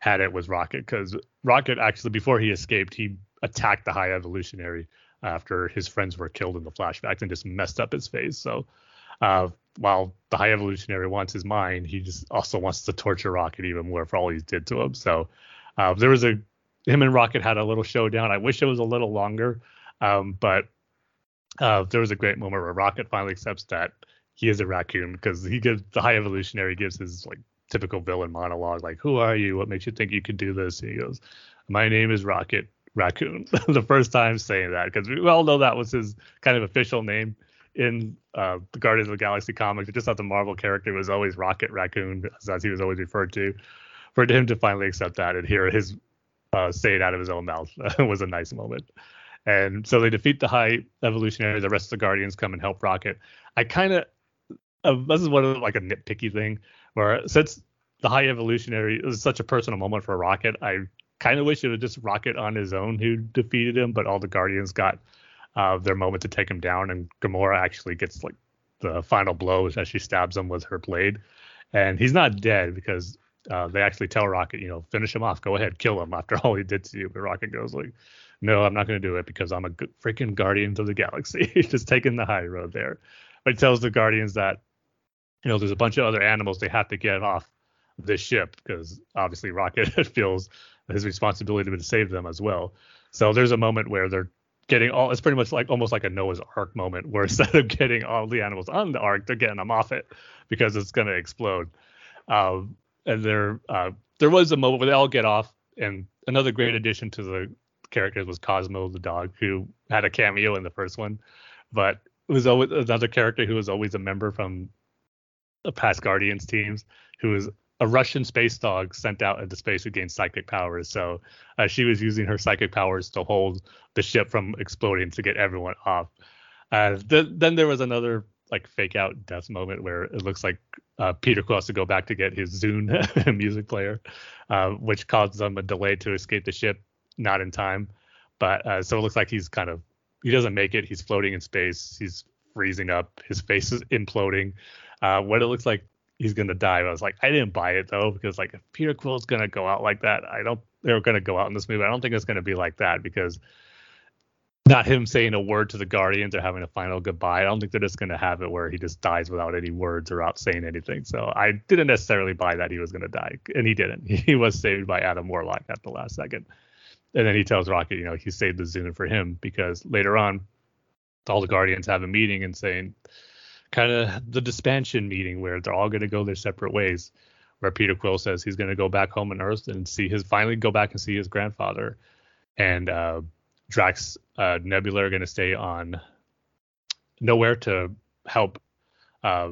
Speaker 1: had it was Rocket because Rocket actually before he escaped he attacked the High Evolutionary after his friends were killed in the flashbacks and just messed up his face. So uh, while the High Evolutionary wants his mind, he just also wants to torture Rocket even more for all he did to him. So uh, there was a him and Rocket had a little showdown. I wish it was a little longer, um, but uh, there was a great moment where Rocket finally accepts that he is a raccoon because he gives the High Evolutionary gives his like typical villain monologue like, "Who are you? What makes you think you can do this?" And he goes, "My name is Rocket Raccoon." [LAUGHS] the first time saying that because we all know that was his kind of official name in uh, the Guardians of the Galaxy comics. It just thought the Marvel character was always Rocket Raccoon, as, as he was always referred to. For him to finally accept that and hear his uh, say it out of his own mouth [LAUGHS] was a nice moment. And so they defeat the High Evolutionary. The rest of the Guardians come and help Rocket. I kind of uh, this is one of like a nitpicky thing where since the High Evolutionary is such a personal moment for Rocket, I kind of wish it was just Rocket on his own who defeated him, but all the Guardians got uh, their moment to take him down, and Gamora actually gets like the final blow as she stabs him with her blade, and he's not dead because uh, they actually tell Rocket, you know, finish him off, go ahead, kill him [LAUGHS] after all he did to you. But Rocket goes like, no, I'm not going to do it because I'm a freaking Guardians of the Galaxy. He's [LAUGHS] just taking the high road there. But he tells the Guardians that, you know, there's a bunch of other animals they have to get off this ship because obviously Rocket [LAUGHS] feels his responsibility to save them as well. So there's a moment where they're getting all it's pretty much like almost like a Noah's Ark moment where [LAUGHS] instead of getting all the animals on the ark, they're getting them off it because it's gonna explode. Um, and there uh, there was a moment where they all get off, and another great addition to the characters was Cosmo the dog, who had a cameo in the first one, but was always another character who was always a member from the past Guardians teams, who was a Russian space dog sent out into space who gained psychic powers. So uh, she was using her psychic powers to hold the ship from exploding to get everyone off. Uh, th- then there was another like fake out death moment where it looks like uh, Peter Quill has to go back to get his Zune [LAUGHS] music player, uh, which causes them a delay to escape the ship, not in time. But uh, so it looks like he's kind of he doesn't make it. He's floating in space. He's freezing up. His face is imploding. Uh, what it looks like he's gonna die. I was like, I didn't buy it though because like if Peter Quill's gonna go out like that, I don't. They're gonna go out in this movie. I don't think it's gonna be like that because not him saying a word to the Guardians or having a final goodbye. I don't think they're just gonna have it where he just dies without any words or out saying anything. So I didn't necessarily buy that he was gonna die, and he didn't. [LAUGHS] He was saved by Adam Warlock at the last second. And then he tells Rocket, you know, he saved the Zune for him because later on, all the Guardians have a meeting and saying, kind of the dispansion meeting where they're all going to go their separate ways. Where Peter Quill says he's going to go back home on Earth and see his finally go back and see his grandfather, and uh, Drax, uh, Nebula are going to stay on Knowhere to help, uh,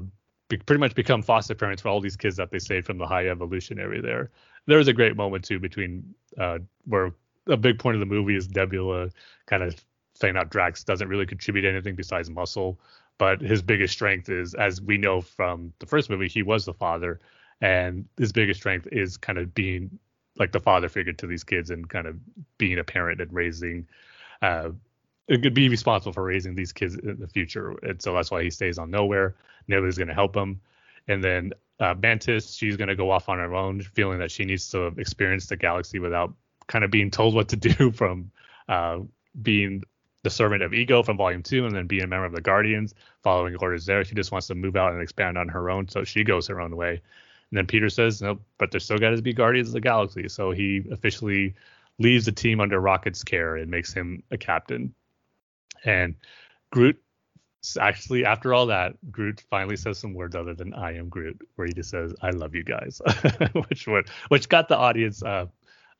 Speaker 1: be, pretty much become foster parents for all these kids that they saved from the High Evolutionary. There, there was a great moment too between uh, where a big point of the movie is Nebula kind of saying that Drax doesn't really contribute anything besides muscle but his biggest strength is as we know from the first movie he was the father and his biggest strength is kind of being like the father figure to these kids and kind of being a parent and raising uh it could be responsible for raising these kids in the future and so that's why he stays on Knowhere. Nobody's going to help him. And then uh, Mantis she's going to go off on her own feeling that she needs to experience the galaxy without kind of being told what to do [LAUGHS] from uh, being the servant of ego from volume two and then being a member of the guardians following orders there she just wants to move out and expand on her own so she goes her own way And then Peter says, no, but there's still got to be Guardians of the Galaxy. So he officially leaves the team under Rocket's care and makes him a captain. And Groot, actually, after all that, Groot finally says some words other than "I am Groot," where he just says, "I love you guys," [LAUGHS] which would, which got the audience uh,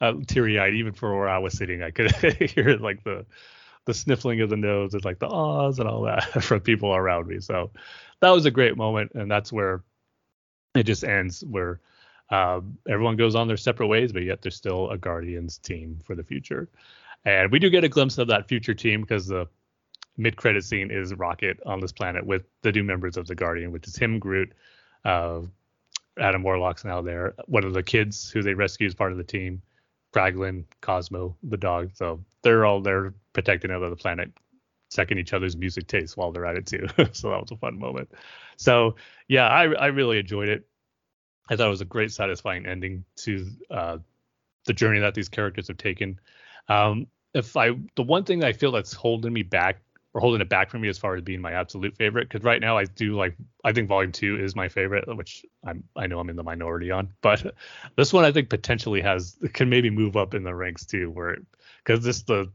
Speaker 1: uh, teary-eyed. Even for where I was sitting, I could [LAUGHS] hear like the the sniffling of the nose and like the ahs and all that [LAUGHS] from people around me. So that was a great moment, and that's where it just ends, where um, everyone goes on their separate ways, but yet there's still a Guardians team for the future. And we do get a glimpse of that future team because the mid-credit scene is Rocket on this planet with the new members of the Guardian, which is him, Groot, uh, Adam Warlock's now there. One of the kids who they rescue is part of the team, Kraglin, Cosmo, the dog. So they're all there protecting another planet, checking each other's music tastes while they're at it too. [LAUGHS] so that was a fun moment. So yeah, I I really enjoyed it. I thought it was a great, satisfying ending to uh, the journey that these characters have taken. Um, if I the one thing I feel that's holding me back or holding it back for me as far as being my absolute favorite, because right now I do like I think Volume Two is my favorite, which I'm I know I'm in the minority on, but [LAUGHS] this one I think potentially has can maybe move up in the ranks too, where because this the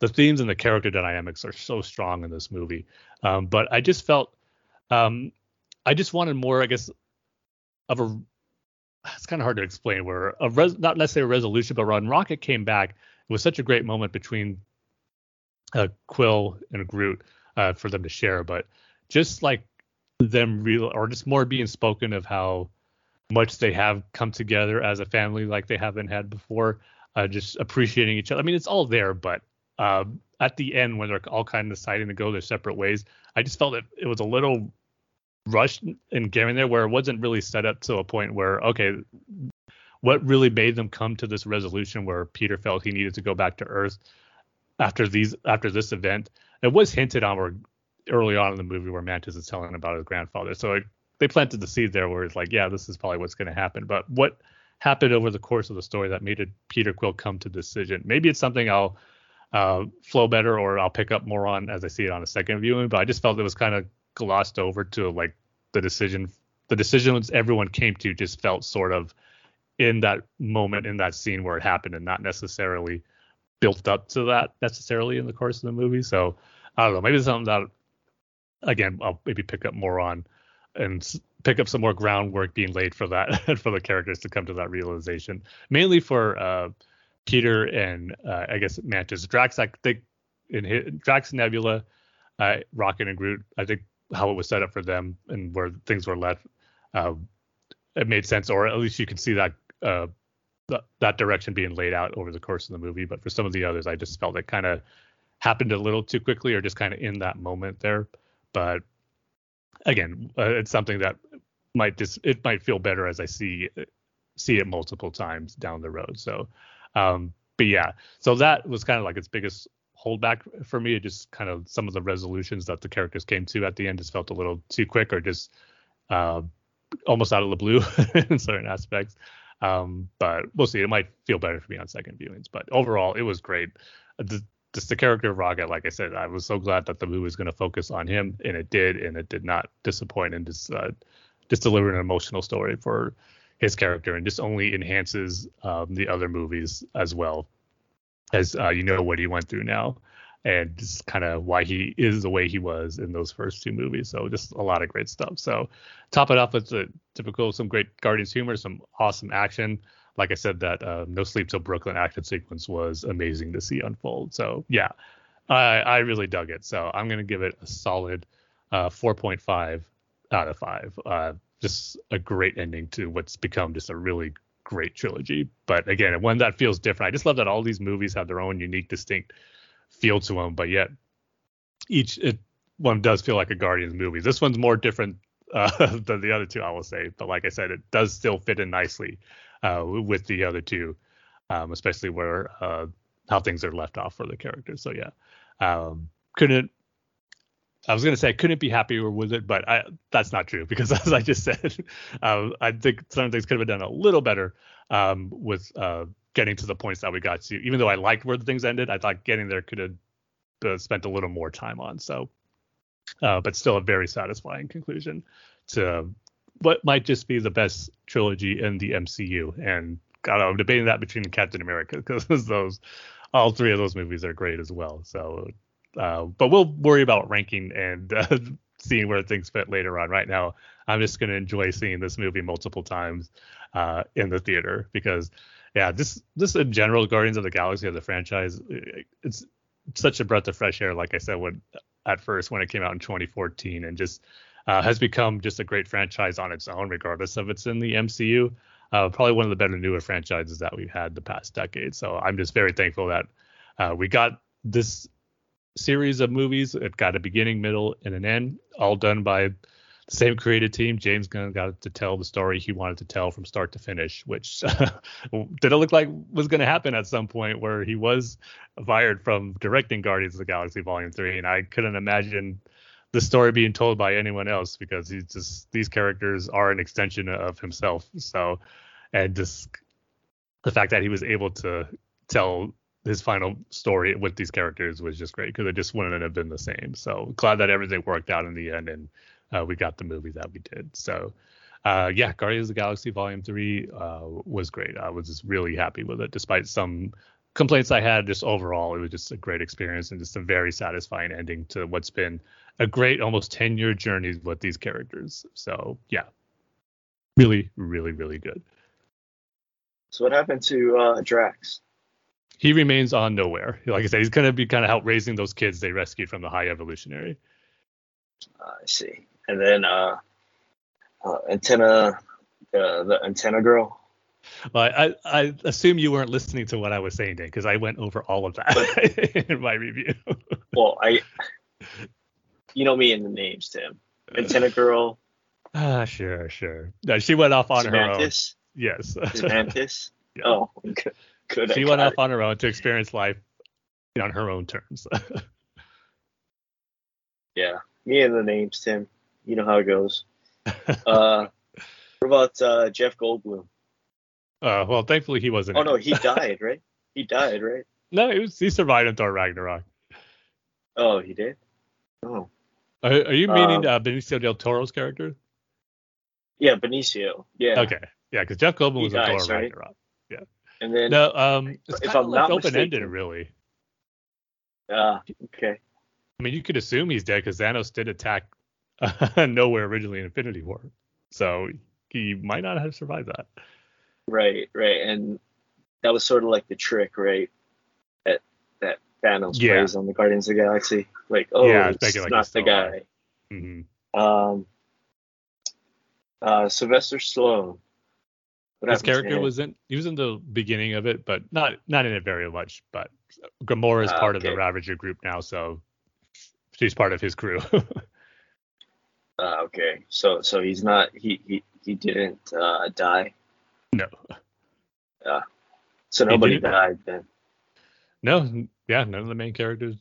Speaker 1: the themes and the character dynamics are so strong in this movie. Um, but I just felt um, I just wanted more, I guess, of a. It's kind of hard to explain. Where a res, not necessarily a resolution, but when Rocket came back, it was such a great moment between uh, Quill and Groot uh, for them to share. But just like them real, or just more being spoken of how much they have come together as a family like they haven't had before. Uh, just appreciating each other. I mean, it's all there, but um, at the end when they're all kind of deciding to go their separate ways, I just felt that it was a little rushed in getting there, where it wasn't really set up to a point where okay, what really made them come to this resolution where Peter felt he needed to go back to Earth after these after this event. It was hinted on where early on in the movie where Mantis is telling about his grandfather. So it, they planted the seed there where it's like, yeah, this is probably what's going to happen. But what happened over the course of the story that made Peter Quill come to decision? Maybe it's something I'll uh, flow better or I'll pick up more on as I see it on a second viewing. But I just felt it was kind of glossed over to like the decision. The decisions everyone came to just felt sort of in that moment in that scene where it happened and not necessarily built up to that necessarily in the course of the movie. So I don't know. Maybe something that again I'll maybe pick up more on and pick up some more groundwork being laid for that [LAUGHS] for the characters to come to that realization. Mainly for uh, Peter and uh, I guess Mantis. Drax, I think in his, Drax Nebula, uh, Rocket and Groot. I think how it was set up for them and where things were left, uh, it made sense, or at least you can see that uh, th- that direction being laid out over the course of the movie. But for some of the others, I just felt it kind of happened a little too quickly, or just kind of in that moment there. But again, uh, it's something that might just it might feel better as I see see it multiple times down the road. So, um, but yeah, so that was kind of like its biggest holdback for me. It just kind of some of the resolutions that the characters came to at the end just felt a little too quick or just uh, almost out of the blue [LAUGHS] in certain aspects. Um, but we'll see. It might feel better for me on second viewings. But overall, it was great. The, just the character of Rocket, like I said, I was so glad that the movie was going to focus on him, and it did, and it did not disappoint and just uh, just deliver an emotional story for his character, and just only enhances um, the other movies as well, as uh, you know what he went through now, and just kind of why he is the way he was in those first two movies. So just a lot of great stuff. So top it off with the typical some great Guardians humor, some awesome action. Like I said, that uh, No Sleep Till Brooklyn action sequence was amazing to see unfold. So yeah, I I really dug it. So I'm gonna give it a solid uh, 4.5 out of five. Uh, just a great ending to what's become just a really great trilogy. But again, one that feels different. I just love that all these movies have their own unique, distinct feel to them, but yet each it, one does feel like a Guardians movie. This one's more different [LAUGHS] uh, than the other two, I will say. But like I said, it does still fit in nicely uh, with the other two, um, especially where uh, how things are left off for the characters. So yeah, um, couldn't. I was gonna say I couldn't be happier with it, but I, that's not true because [LAUGHS] as I just said, uh, [LAUGHS] I think some things could have been done a little better um, with uh, getting to the points that we got to. Even though I liked where the things ended, I thought getting there could have uh, spent a little more time on. So, uh, but still a very satisfying conclusion to what might just be the best trilogy in the MCU. And God, I'm debating that between Captain America because [LAUGHS] those, all three of those movies are great as well. So, uh, but we'll worry about ranking and [LAUGHS] uh, seeing where things fit later on. Right now, I'm just going to enjoy seeing this movie multiple times uh, in the theater because, yeah, this this in general, Guardians of the Galaxy as a franchise, it's such a breath of fresh air. Like I said, when at first when it came out in 2014, and just uh, has become just a great franchise on its own, regardless of it's in the MCU. Uh, probably one of the better newer franchises that we've had the past decade. So I'm just very thankful that uh, we got this series of movies. It got a beginning, middle, and an end, all done by the same creative team. James Gunn got to tell the story he wanted to tell from start to finish, which [LAUGHS] didn't look like was going to happen at some point where he was fired from directing Guardians of the Galaxy Volume 3. And I couldn't imagine the story being told by anyone else because he's just these characters are an extension of himself. So, and just the fact that he was able to tell his final story with these characters was just great because it just wouldn't have been the same. So glad that everything worked out in the end and uh, we got the movie that we did. So. Uh, yeah, Guardians of the Galaxy Volume Three uh, was great. I was just really happy with it, despite some complaints I had. Just overall, it was just a great experience and just a very satisfying ending to what's been a great almost 10 year journey with these characters. So yeah, really, really, really good.
Speaker 2: So what happened to uh, Drax?
Speaker 1: He remains on Knowhere. Like I said, he's gonna be kind of help raising those kids they rescued from the High Evolutionary.
Speaker 2: I see. And then uh, uh, antenna, the the antenna girl.
Speaker 1: Well, I, I assume you weren't listening to what I was saying, Dan, because I went over all of that [LAUGHS] in my review.
Speaker 2: Well, I, you know me and the names, Tim. Antenna girl,
Speaker 1: Ah, sure, sure. No, she went off on her own. Yes.
Speaker 2: Mantis. [LAUGHS]
Speaker 1: Yeah.
Speaker 2: Oh, good. good. I
Speaker 1: she went off
Speaker 2: it.
Speaker 1: on her own to experience life on her own terms. [LAUGHS]
Speaker 2: Yeah, me and the names, Tim. You know how it goes. [LAUGHS] Uh, what about uh, Jeff Goldblum?
Speaker 1: uh, well, thankfully he wasn't.
Speaker 2: Oh no, he died, right? He died, right? [LAUGHS]
Speaker 1: no, he, was, he survived in Thor Ragnarok.
Speaker 2: Oh, he did. Oh,
Speaker 1: Are, are you meaning
Speaker 2: Um,
Speaker 1: uh, Benicio del Toro's character?
Speaker 2: yeah, Benicio. Yeah.
Speaker 1: Okay, yeah, because Jeff Goldblum
Speaker 2: He
Speaker 1: was in
Speaker 2: dies,
Speaker 1: Thor
Speaker 2: right?
Speaker 1: Ragnarok.
Speaker 2: And then,
Speaker 1: No, um, it's
Speaker 2: If I'm not
Speaker 1: open ended, really.
Speaker 2: uh, okay.
Speaker 1: I mean, you could assume he's dead because Thanos did attack uh, [LAUGHS] Knowhere originally in Infinity War, so he might not have survived that.
Speaker 2: Right, right, and that was sort of like the trick, right? That that Thanos
Speaker 1: Yeah.
Speaker 2: plays on the Guardians of the Galaxy. Like, oh,
Speaker 1: Yeah, it's
Speaker 2: it's
Speaker 1: like
Speaker 2: not the guy.
Speaker 1: alive. hmm
Speaker 2: Um, uh, Sylvester Stallone. What
Speaker 1: His character was in he was in the beginning of it, but not not in it very much. But Gamora is
Speaker 2: Ah,
Speaker 1: part of the. Ravager group now, so she's part of his crew. [LAUGHS]
Speaker 2: Uh, okay, so so he's not he he he didn't uh, die.
Speaker 1: no, Yeah.
Speaker 2: So
Speaker 1: He
Speaker 2: nobody
Speaker 1: didn't?
Speaker 2: died then.
Speaker 1: no, yeah, none of the main characters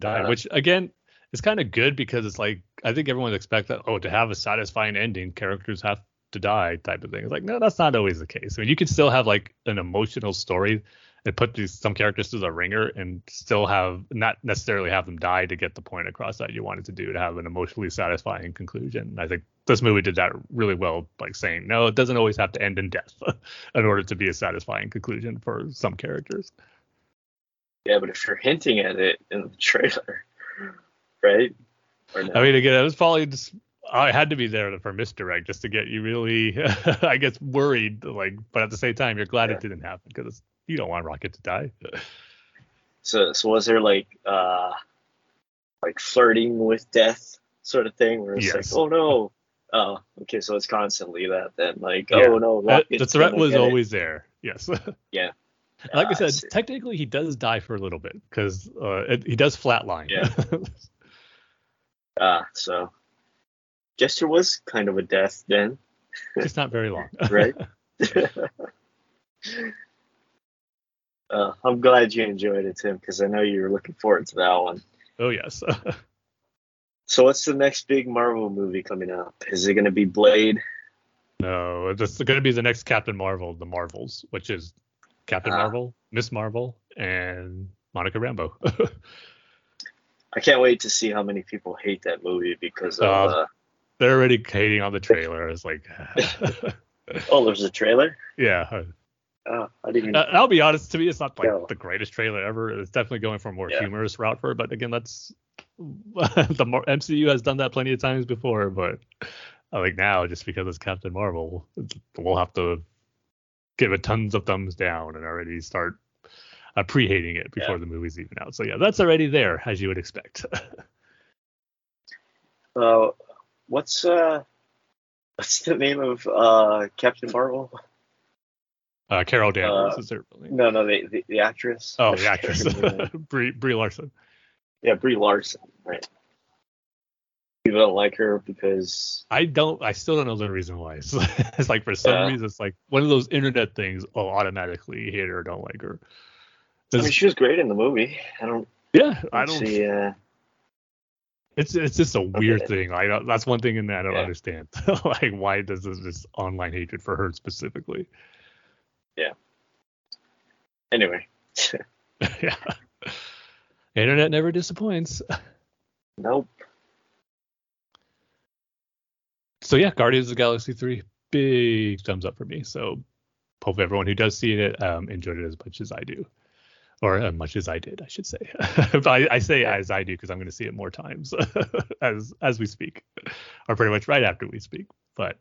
Speaker 1: died,
Speaker 2: Uh,
Speaker 1: which again is kind of good because it's like I think everyone expects that oh to have a satisfying ending, characters have to die type of thing. It's like no, that's not always the case. I mean, you can still have like an emotional story and put these some characters through the ringer and still have not necessarily have them die to get the point across that you wanted to do to have an emotionally satisfying conclusion. I think this movie did that really well like saying no, it doesn't always have to end in death [LAUGHS] in order to be a satisfying conclusion for some characters.
Speaker 2: Yeah, but if you're hinting at it in the trailer, [LAUGHS] right? Or no?
Speaker 1: I mean, again, it was probably just oh, I had to be there for misdirect just to get you really, [LAUGHS] I guess, worried. Like, but at the same time, you're glad
Speaker 2: Yeah.
Speaker 1: it didn't happen because you don't want Rocket to die. [LAUGHS]
Speaker 2: So, so was there like uh like flirting with death sort of thing where it's
Speaker 1: Yes.
Speaker 2: like, oh no. Oh, okay, so it's constantly that then, like,
Speaker 1: Yeah.
Speaker 2: oh no,
Speaker 1: Uh, the threat was
Speaker 2: get it.
Speaker 1: always there. Yes. [LAUGHS]
Speaker 2: Yeah.
Speaker 1: like I
Speaker 2: Ah,
Speaker 1: said, technically he does die for a little bit because uh, it, he does flatline.
Speaker 2: Yeah. [LAUGHS] Ah, so guess there was kind of a death then,
Speaker 1: it's not very long.
Speaker 2: right? Uh, I'm glad you enjoyed it, Tim, because I know you were looking forward to that one.
Speaker 1: oh yes. [LAUGHS]
Speaker 2: So, what's the next big Marvel movie coming up? Is it going to be Blade?
Speaker 1: no, it's going to be the next Captain Marvel, the Marvels, which is Captain
Speaker 2: Ah.
Speaker 1: Marvel, Miss Marvel, and Monica Rambeau. [LAUGHS]
Speaker 2: I can't wait to see how many people hate that movie because of
Speaker 1: Uh,
Speaker 2: uh,
Speaker 1: they're already hating on the trailer. It's like, [LAUGHS]
Speaker 2: Oh, there's a trailer.
Speaker 1: yeah.
Speaker 2: Oh, I didn't. Even,
Speaker 1: Uh, I'll be honest. To me, it's not like the greatest trailer ever. It's definitely going for a more
Speaker 2: Yeah.
Speaker 1: humorous route for it. But again, that's [LAUGHS] the more MCU has done that plenty of times before. But I think now, just because it's Captain Marvel, we'll have to give it tons of thumbs down and already start uh, pre-hating it before
Speaker 2: Yeah.
Speaker 1: the movie's even out. So yeah, that's already there as you would expect. [LAUGHS]
Speaker 2: uh, what's uh, [LAUGHS] what's the name of uh Captain Marvel?
Speaker 1: Uh, Carol Danvers
Speaker 2: Uh,
Speaker 1: is there really?
Speaker 2: No, no, the the, the actress.
Speaker 1: Oh, [LAUGHS] the actress,
Speaker 2: her name. [LAUGHS]
Speaker 1: Brie, Brie Larson.
Speaker 2: yeah, Brie Larson. Right. People don't like her because
Speaker 1: I don't. I still don't know the reason why. [LAUGHS] It's, it's like for some
Speaker 2: Yeah.
Speaker 1: reason, it's like one of those internet things. Oh, automatically hate her or don't like her.
Speaker 2: I mean she was great in the movie. I don't.
Speaker 1: yeah, I don't.
Speaker 2: see. Uh,
Speaker 1: It's it's just a weird thing. I don't, that's one thing in that I don't
Speaker 2: Yeah.
Speaker 1: understand. like why does this, this online hatred for her specifically?
Speaker 2: Anyway, [LAUGHS]
Speaker 1: yeah. Internet never disappoints.
Speaker 2: nope.
Speaker 1: So yeah, Guardians of the Galaxy three, big thumbs up for me. So hope everyone who does see it um, enjoyed it as much as I do, or as much as I did, I should say. [LAUGHS] but I, I say as I do because I'm going to see it more times [LAUGHS] as as we speak, or pretty much right after we speak. But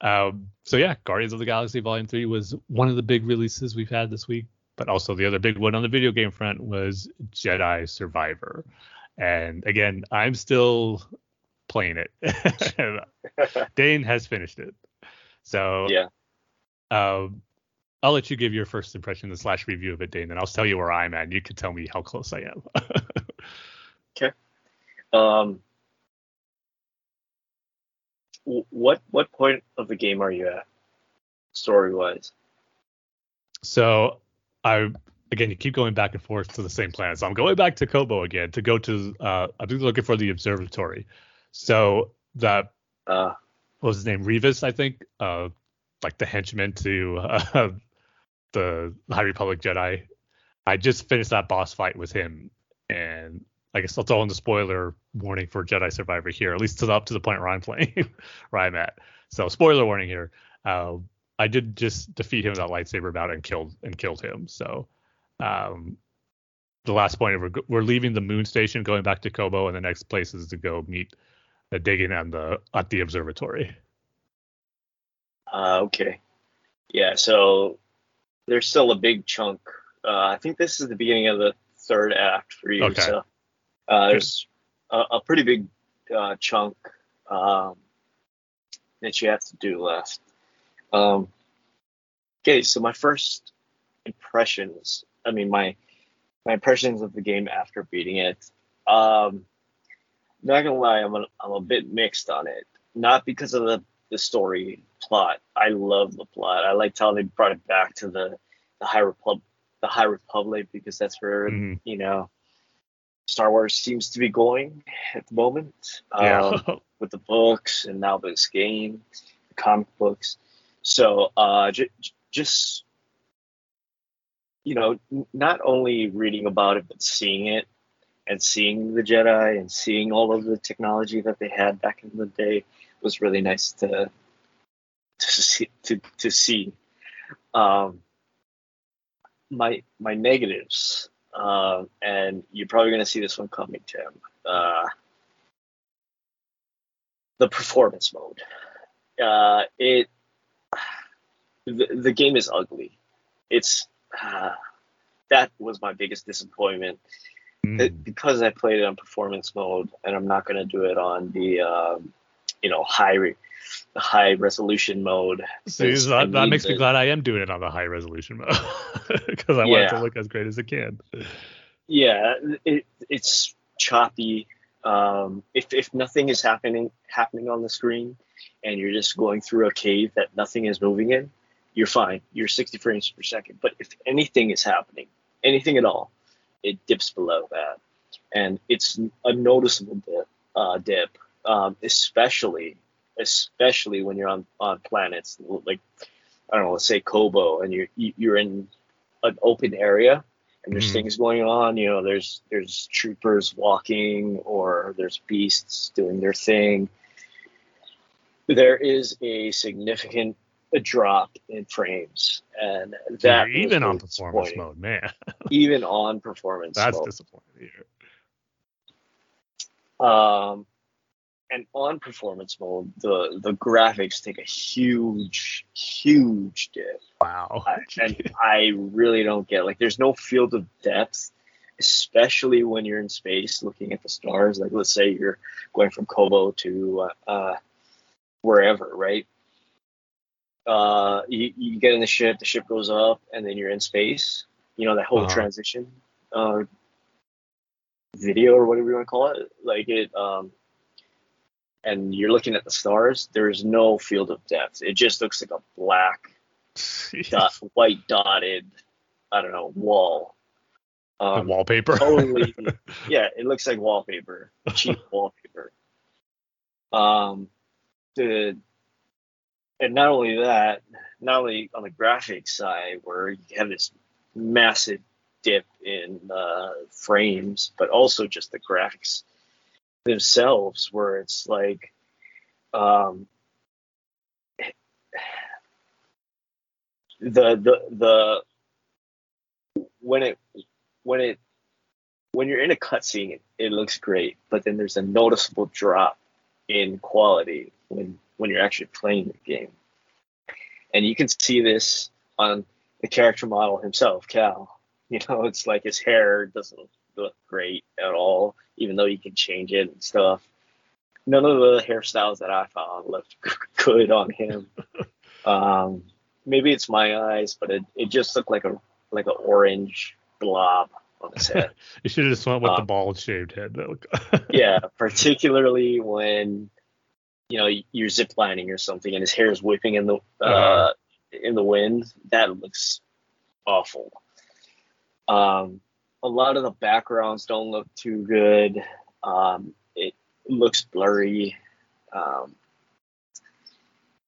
Speaker 1: um, so yeah, Guardians of the Galaxy Volume Three was one of the big releases we've had this week. But also the other big one on the video game front was Jedi Survivor. And again, I'm still playing it. [LAUGHS] Dane has finished it. So
Speaker 2: Yeah.
Speaker 1: um, I'll let you give your first impression the slash review of it, Dane, and I'll tell you where I'm at. And you can tell me how close I am. [LAUGHS] Okay.
Speaker 2: Um. Wh- What what point of the game are you at, story wise?
Speaker 1: so I again, you keep going back and forth to the same planet. So I'm going back to Koboh again to go to. Uh, I'm looking for the observatory. So that
Speaker 2: Uh,
Speaker 1: what was his name? Rayvis, I think. Uh, like the henchman to uh, [LAUGHS] the High Republic Jedi. I just finished that boss fight with him, and I guess that's all in the spoiler warning for Jedi Survivor here, at least to the, up to the point where I'm [LAUGHS] playing, where I'm at. So spoiler warning here. Uh, I did just defeat him with that lightsaber bout and killed and killed him. So um, the last point of we're, we're leaving the moon station, going back to Koboh, and the next place is to go meet uh, Dagan at the at the observatory.
Speaker 2: uh, okay. Yeah. So there's still a big chunk. Uh, I think this is the beginning of the third act for you.
Speaker 1: Okay.
Speaker 2: So uh, there's a, a pretty big uh, chunk um, that you have to do left. Um, okay. So my first impressions. I mean my my impressions of the game after beating it. Um, not gonna lie, I'm a, I'm a bit mixed on it. Not because of the the story plot. I love the plot. I liked how they brought it back to the the High Republic, the High Republic, because that's where
Speaker 1: Mhm.
Speaker 2: you know Star Wars seems to be going at the moment.
Speaker 1: Yeah.
Speaker 2: Um, [LAUGHS] with the books and now this game, the comic books. So uh, j- j- just you know, n- not only reading about it but seeing it and seeing the Jedi and seeing all of the technology that they had back in the day was really nice to to see. To, to see. Um, my my negatives, uh, and you're probably going to see this one coming, Tim. Uh, the performance mode. Uh, it the, the game is ugly. It's uh, that was my biggest disappointment
Speaker 1: Mm.
Speaker 2: It- because I played it on performance mode, and I'm not going to do it on the um, you know high high resolution mode.
Speaker 1: See, that, that makes me glad I am doing it on the high resolution mode [LAUGHS] because I want it to look as great as it can.
Speaker 2: yeah it, it's choppy. Um, if, if nothing is happening happening on the screen and you're just going through a cave that nothing is moving in you're fine. You're 60 frames per second. But if anything is happening anything at all it dips below that. And it's a noticeable dip, uh, dip um, especially especially when you're on on planets like i don't know let's say kobo and you're you're in an open area and there's
Speaker 1: Mhm.
Speaker 2: things going on you know there's there's troopers walking or there's beasts doing their thing there is a significant drop in frames, and that
Speaker 1: You're even on performance mode, man. [LAUGHS]
Speaker 2: Even on performance
Speaker 1: That's
Speaker 2: mode.
Speaker 1: disappointing.
Speaker 2: Um, and on performance mode, the the graphics take a huge, huge dip.
Speaker 1: Wow.
Speaker 2: I, and I really don't get like there's no field of depth, especially when you're in space looking at the stars. Like let's say you're going from Koboh to uh, uh, wherever, right? Uh, you, you get in the ship, the ship goes up, and then you're in space. You know that whole
Speaker 1: Uh-huh.
Speaker 2: transition uh, video or whatever you want to call it. Like it, um, and you're looking at the stars. There's no field of depth. It just looks like a black [LAUGHS] dot, white dotted, I don't know, wall. Um,
Speaker 1: wallpaper.
Speaker 2: totally, [LAUGHS] yeah, it looks like wallpaper, cheap [LAUGHS] wallpaper. Um, the and not only that, not only on the graphics side where you have this massive dip in uh, frames, but also just the graphics themselves, where it's like, um, the the the when it when it when you're in a cutscene, it, it looks great, but then there's a noticeable drop in quality when when you're actually playing the game, and you can see this on the character model himself, Cal. [LAUGHS] You know, it's like his hair doesn't look great at all, even though you can change it and stuff. None of the hairstyles that I found looked [LAUGHS] good on him. [LAUGHS] Um, maybe it's my eyes, but it, it just looked like a like an orange blob on his head. [LAUGHS]
Speaker 1: You should have just went with the
Speaker 2: Um,
Speaker 1: bald shaved head.
Speaker 2: Yeah, particularly when you know you're ziplining or something and his hair is whipping in the uh,
Speaker 1: Uh-huh.
Speaker 2: in the wind. That looks awful. Um, a lot of the backgrounds don't look too good. Um, it looks blurry. Um,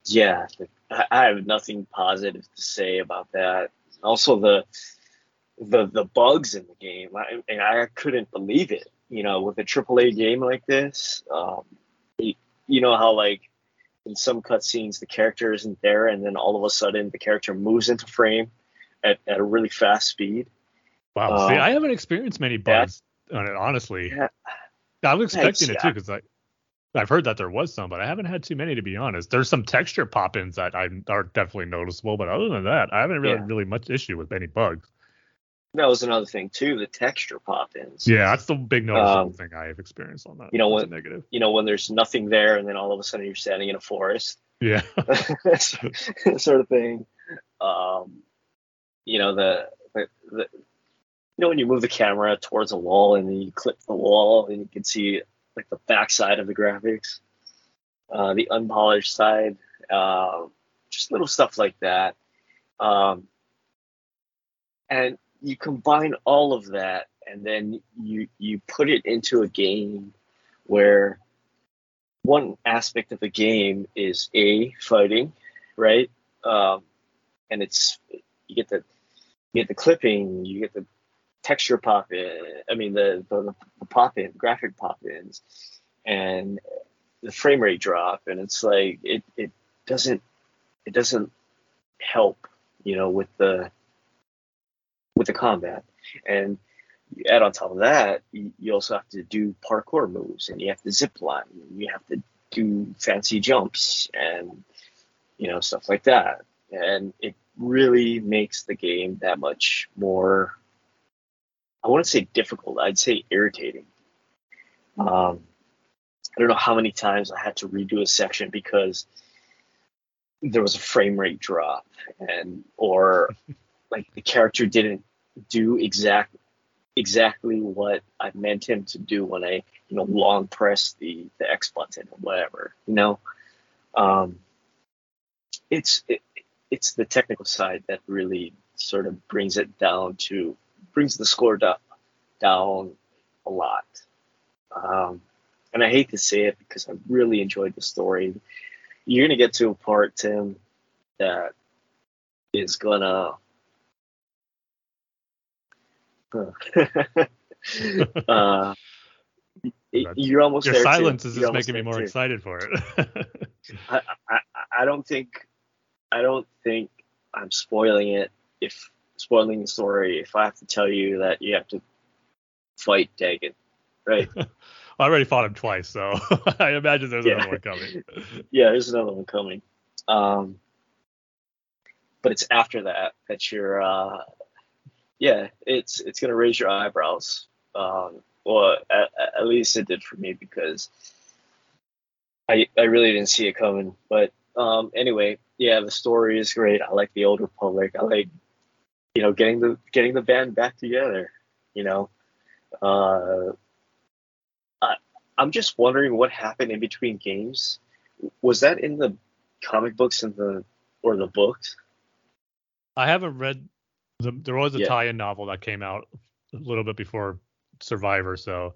Speaker 2: yeah, I, have nothing positive to say about that. Also, the the the bugs in the game, I, and I couldn't believe it. You know, with a AAA game like this, um, you, you know how like in some cutscenes the character isn't there, and then all of a sudden the character moves into frame at, at a really fast speed.
Speaker 1: Wow. See,
Speaker 2: uh,
Speaker 1: I haven't experienced many bugs on it, honestly.
Speaker 2: Yeah.
Speaker 1: I was expecting it too because I. I've heard that there was some, but I haven't had too many to be honest. There's some texture pop-ins that I are definitely noticeable, but other than that, I haven't really
Speaker 2: Yeah.
Speaker 1: really much issue with any bugs.
Speaker 2: That was another thing too, the texture pop-ins.
Speaker 1: Yeah, that's the big noticeable
Speaker 2: Um,
Speaker 1: thing I have experienced on that.
Speaker 2: you know
Speaker 1: a negative.
Speaker 2: You know, when there's nothing there, and then all of a sudden you're standing in a forest.
Speaker 1: Yeah. [LAUGHS]
Speaker 2: sort of thing. Um, you know the, the the you know when you move the camera towards a wall and then you clip the wall and you can see like the back side of the graphics, uh, the unpolished side, uh, just little stuff like that. Um, and you combine all of that and then you you put it into a game where one aspect of the game is a fighting, right? Um, and it's you get the you get the clipping, you get the texture pop in. I mean the the, the pop in graphic pop ins, and the frame rate drop, and it's like it it doesn't it doesn't help, you know, with the with the combat, and you add on top of that, you, you also have to do parkour moves, and you have to zip line, and you have to do fancy jumps, and you know stuff like that, and it really makes the game that much more. I wouldn't say difficult. I'd say irritating. Um, I don't know how many times I had to redo a section because there was a frame rate drop, and or [LAUGHS] like the character didn't do exact exactly what I meant him to do when I, you know, long press the the X button or whatever. You know, um, it's it, it's the technical side that really sort of brings it down to brings the score down down a lot. Um, and I hate to say it because I really enjoyed the story. You're gonna get to a part, Tim, that is gonna [LAUGHS] uh, you're almost
Speaker 1: Your
Speaker 2: there too.
Speaker 1: silence is just making me more
Speaker 2: too.
Speaker 1: excited for it. [LAUGHS]
Speaker 2: I, I I don't think I don't think I'm spoiling it if spoiling the story if I have to tell you that you have to fight Dagan, right? [LAUGHS]
Speaker 1: I already fought him twice, so [LAUGHS] I imagine there's
Speaker 2: Yeah.
Speaker 1: another one coming. [LAUGHS]
Speaker 2: yeah, there's another one coming. Um, but it's after that that you're, uh, yeah, it's it's gonna raise your eyebrows. Um, well, at, at least it did for me because I I really didn't see it coming. But um, anyway, yeah, the story is great. I like the old Republic. I like, you know, getting the getting the band back together. You know, uh, I I'm just wondering what happened in between games. Was that in the comic books and the or the books?
Speaker 1: I haven't read. The, there was a
Speaker 2: Yeah.
Speaker 1: tie-in novel that came out a little bit before Survivor, so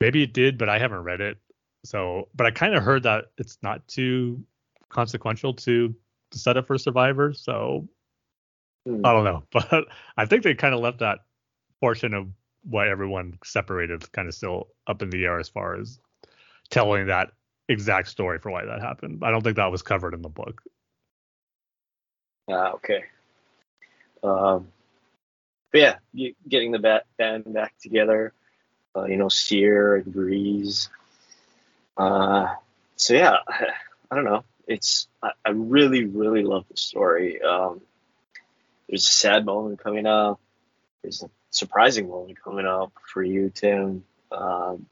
Speaker 1: maybe it did, but I haven't read it. So, but I kind of heard that it's not too consequential to the setup for Survivor. So
Speaker 2: Hmm.
Speaker 1: I don't know, [LAUGHS] but I think they kind of left that portion of why everyone separated kind of still up in the air as far as telling that exact story for why that happened. I don't think that was covered in the book.
Speaker 2: Ah, okay. Um, but yeah, you, getting the bat, band back together, uh, you know, Cere and Greez. Uh, so yeah, [LAUGHS] I don't know. It's I, I really really love the story. Um, there's a sad moment coming up. There's a surprising moment coming up for you, Tim. Um,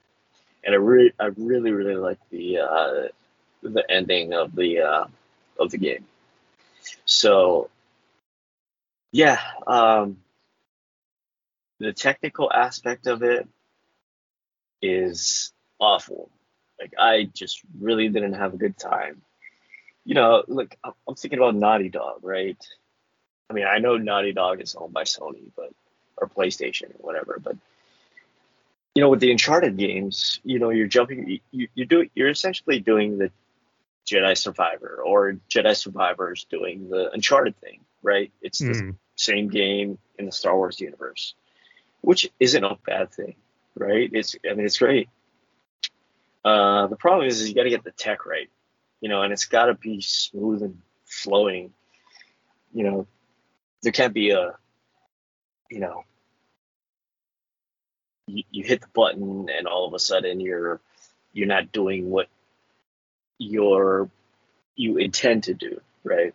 Speaker 2: and I really I really really like the uh, the ending of the uh, of the game. So yeah, um, the technical aspect of it is awful. Like I just really didn't have a good time. You know, like I'm I'm thinking about Naughty Dog, right? I mean, I know Naughty Dog is owned by Sony, but or PlayStation or whatever, but you know, with the Uncharted games, you know, you're jumping, you, you do, you're essentially doing the Jedi Survivor or Jedi Survivors doing the Uncharted thing, right? It's the
Speaker 1: Hmm.
Speaker 2: same game in the Star Wars universe, which isn't a bad thing, right? It's, I mean, it's great. Uh, the problem is, is you got to get the tech right, you know, and it's got to be smooth and flowing. You know, there can't be a, you know, you, you hit the button and all of a sudden you're you're not doing what you're you intend to do, right?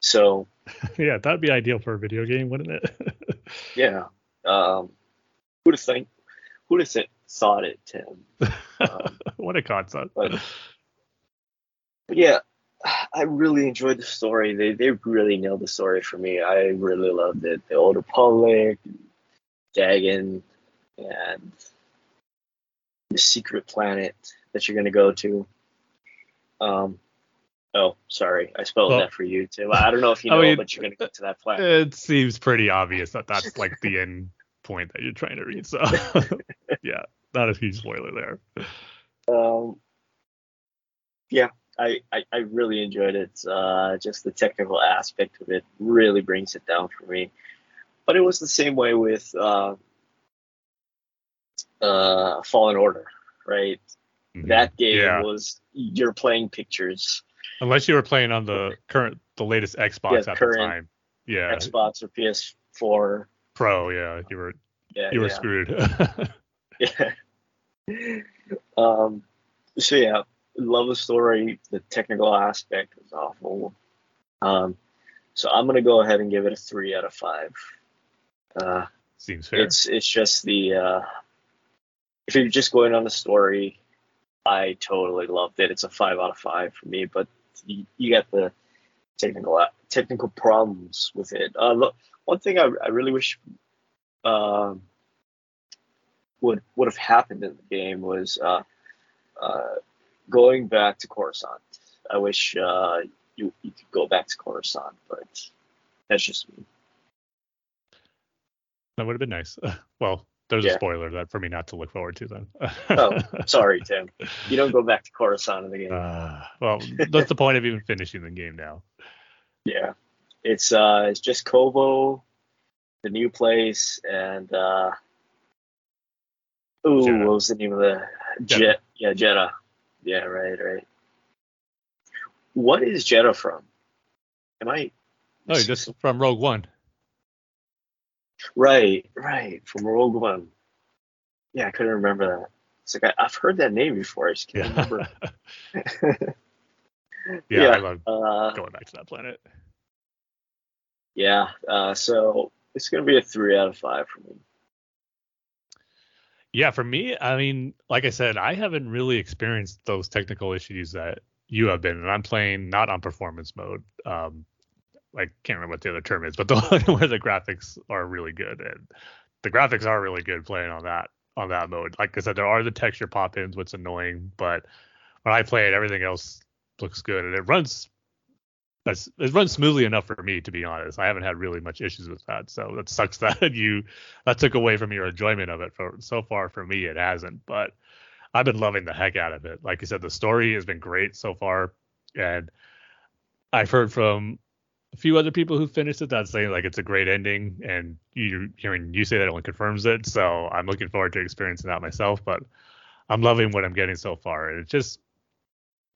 Speaker 2: So [LAUGHS]
Speaker 1: yeah, that'd be ideal for a video game, wouldn't it? [LAUGHS]
Speaker 2: yeah, um, who'd have think who'd have th- thought it, Tim? [LAUGHS] Um,
Speaker 1: what a concept.
Speaker 2: but, but yeah, I really enjoyed the story. They they really nailed the story for me. I really loved it. The Old Republic, Dagan, and the secret planet that you're gonna go to. Um, oh, sorry, I spelled
Speaker 1: Well-
Speaker 2: that for you, too. I don't know if you [LAUGHS]
Speaker 1: I
Speaker 2: know,
Speaker 1: mean,
Speaker 2: but you're gonna go to that planet.
Speaker 1: it seems pretty obvious that that's [LAUGHS] like the end point that you're trying to reach. So [LAUGHS] yeah, not a huge spoiler there.
Speaker 2: Um, yeah, I, I, I really enjoyed it. Uh, just the technical aspect of it really brings it down for me. But it was the same way with uh, uh, Fallen Order, right? That game
Speaker 1: Mm-hmm. Yeah.
Speaker 2: was you're playing pictures,
Speaker 1: Unless you were playing on the current, the latest Xbox
Speaker 2: Yeah,
Speaker 1: at the time. Yeah,
Speaker 2: Xbox or PS4.
Speaker 1: Pro. Yeah, you were
Speaker 2: Yeah,
Speaker 1: you were
Speaker 2: yeah.
Speaker 1: screwed. [LAUGHS] [LAUGHS]
Speaker 2: Yeah. um, so yeah, love the story. The technical aspect was awful. Um, so I'm gonna go ahead and give it a three out of five. Uh,
Speaker 1: Seems fair.
Speaker 2: it's it's just the uh, if you're just going on the story, I totally loved it. It's a five out of five for me. But you, you got the technical technical problems with it. Uh, look, one thing I, I really wish um, would would have happened in the game was uh, uh, going back to Coruscant. I wish uh, you you could go back to Coruscant, but that's just me.
Speaker 1: that would have been nice. [LAUGHS] Well, there's
Speaker 2: Yeah.
Speaker 1: a spoiler that for me not to look forward to then.
Speaker 2: Oh, [LAUGHS] sorry, Tim. You don't go back to Coruscant in the game.
Speaker 1: Uh, well, that's the point of even finishing the game now.
Speaker 2: Yeah, it's uh, it's just Koboh, the new place, and uh, Ooh,
Speaker 1: Jedha.
Speaker 2: what was the name of the. Jet? Yeah, Jedha. Yeah, right, right. What is Jedha from? Am I?
Speaker 1: Oh, just from Rogue One.
Speaker 2: Right, right, from Rogue One. Yeah, I couldn't remember that. It's like I, I've heard that name before. I just can't
Speaker 1: Yeah.
Speaker 2: remember.
Speaker 1: yeah, [LAUGHS] [LAUGHS]
Speaker 2: Yeah.
Speaker 1: I love
Speaker 2: Uh,
Speaker 1: going back to that planet.
Speaker 2: yeah. Uh, so it's gonna be a three out of five for me.
Speaker 1: Yeah, for me, I mean, like I said, I haven't really experienced those technical issues that you have been, and I'm playing not on performance mode. Um, I can't remember what the other term is, but [LAUGHS] the one where the graphics are really good, and the graphics are really good playing on that on that mode. Like I said, there are the texture pop-ins, what's annoying, but when I play it, everything else looks good, and it runs. That's, it runs smoothly enough for me, to be honest. I haven't had really much issues with that, so that sucks [LAUGHS] that you that took away from your enjoyment of it. For so far, for me, it hasn't. But I've been loving the heck out of it. Like you said, the story has been great so far, and I've heard from a few other people who finished it that saying like it's a great ending, and you hearing you say that only confirms it. So I'm looking forward to experiencing that myself. But I'm loving what I'm getting so far, and it's just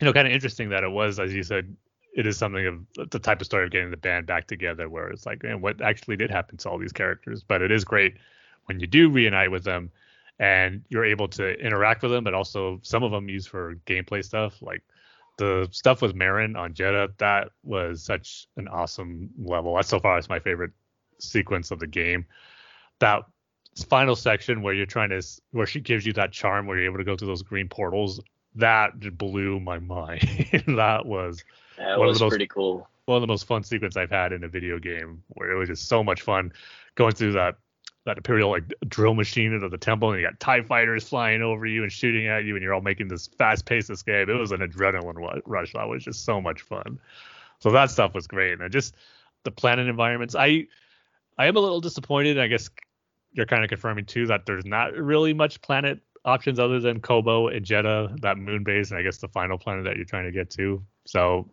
Speaker 1: you know kind of interesting that it was, as you said, it is something of the type of story of getting the band back together where it's like, man, what actually did happen to all these characters? But it is great when you do reunite with them and you're able to interact with them, but also some of them used for gameplay stuff. Like the stuff with Merrin on Jedha, that was such an awesome level. That's so far that's my favorite sequence of the game. That final section where you're trying to where she gives you that charm where you're able to go through those green portals that blew my [LAUGHS] mind that was
Speaker 2: That
Speaker 1: One of
Speaker 2: was
Speaker 1: the most-
Speaker 2: pretty cool.
Speaker 1: one of the most fun sequences I've had in a video game where it was just so much fun going through that that imperial like drill machine into the temple and you got TIE fighters flying over you and shooting at you and you're all making this fast paced escape. It was an adrenaline rush. That was just so much fun. So that stuff was great. And just the planet environments. I I am a little disappointed. I guess you're kind of confirming too that there's not really much planet options other than Koboh and Jedha, that moon base, and I guess the final planet that you're trying to get to. So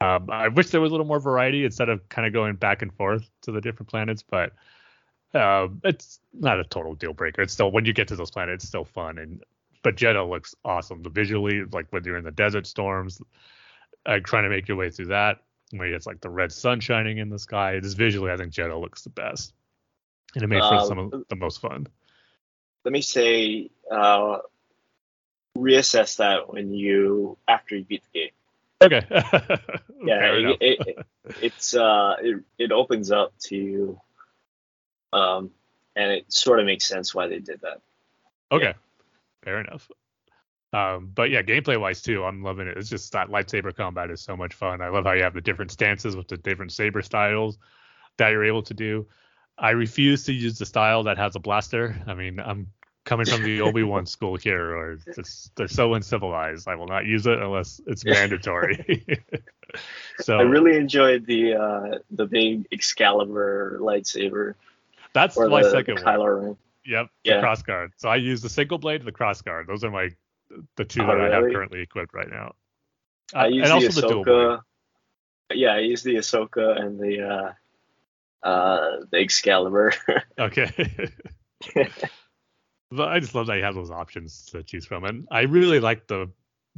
Speaker 1: um, I wish there was a little more variety instead of kind of going back and forth to the different planets, but uh, it's not a total deal breaker. It's still when you get to those planets, it's still fun. And but Jedha looks awesome. The visually, like when you're in the desert storms, uh, trying to make your way through that, where it's like the red sun shining in the sky. Just visually, I think Jedha looks the best, and it made for
Speaker 2: Uh,
Speaker 1: some of the most fun.
Speaker 2: Let me say, uh, reassess that when you after you beat the game.
Speaker 1: Okay. [LAUGHS]
Speaker 2: Yeah, it, it, it- it's uh, it, it opens up to, um, and it sort of makes sense why they did that.
Speaker 1: Okay, fair enough. Um, but yeah, gameplay wise too, I'm loving it. It's just that lightsaber combat is so much fun. I love how you have the different stances with the different saber styles that you're able to do. I refuse to use the style that has a blaster. I mean, I'm coming from the Obi Wan [LAUGHS] school here, or it's, they're so uncivilized. I will not use it unless it's mandatory. [LAUGHS] so
Speaker 2: I really enjoyed the uh, the big Excalibur lightsaber
Speaker 1: that's my
Speaker 2: the
Speaker 1: second one.
Speaker 2: Kylo Ren.
Speaker 1: Yep, the
Speaker 2: Yeah.
Speaker 1: cross guard. So I use the single blade the cross guard. Those are my the two
Speaker 2: Oh,
Speaker 1: that I have currently equipped right now.
Speaker 2: I
Speaker 1: Uh,
Speaker 2: use
Speaker 1: and
Speaker 2: the
Speaker 1: also the dual blade.
Speaker 2: Ahsoka. yeah, I use the Ahsoka and the uh, uh, the Excalibur. [LAUGHS]
Speaker 1: Okay. But I just love that you have those options to choose from, and I really like the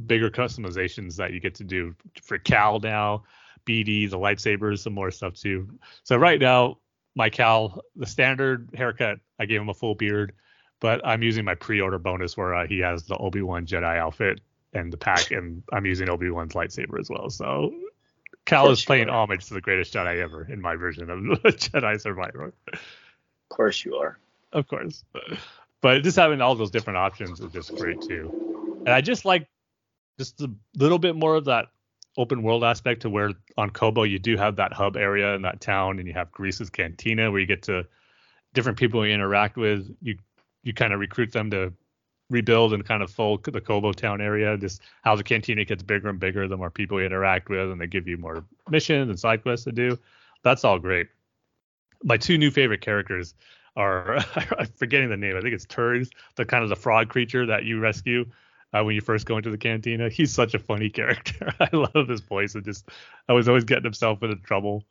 Speaker 1: bigger customizations that you get to do for Cal now, BD, the lightsabers, some more stuff too. So right now, my Cal, the standard haircut, I gave him a full beard, but I'm using my pre-order bonus where uh, he has the Obi Wan Jedi outfit and the pack, and I'm using Obi Wan's lightsaber as well. So Cal is playing homage to the greatest Jedi ever in my version of [LAUGHS] Jedi Survivor.
Speaker 2: of course you are.
Speaker 1: of course. But just having all those different options is just great too. And I just like just a little bit more of that open world aspect to where on Koboh you do have that hub area and that town and you have Greez's Cantina where you get to different people you interact with. You you kind of recruit them to rebuild and kind of full the Koboh town area. Just how the cantina gets bigger and bigger the more people you interact with and they give you more missions and side quests to do. That's all great. My two new favorite characters are [LAUGHS] I'm forgetting the name. I think it's Turds, the kind of the frog creature that you rescue. uh, when you first go into the cantina. He's such a funny [LAUGHS] character. I love his voice and just I was always getting himself into trouble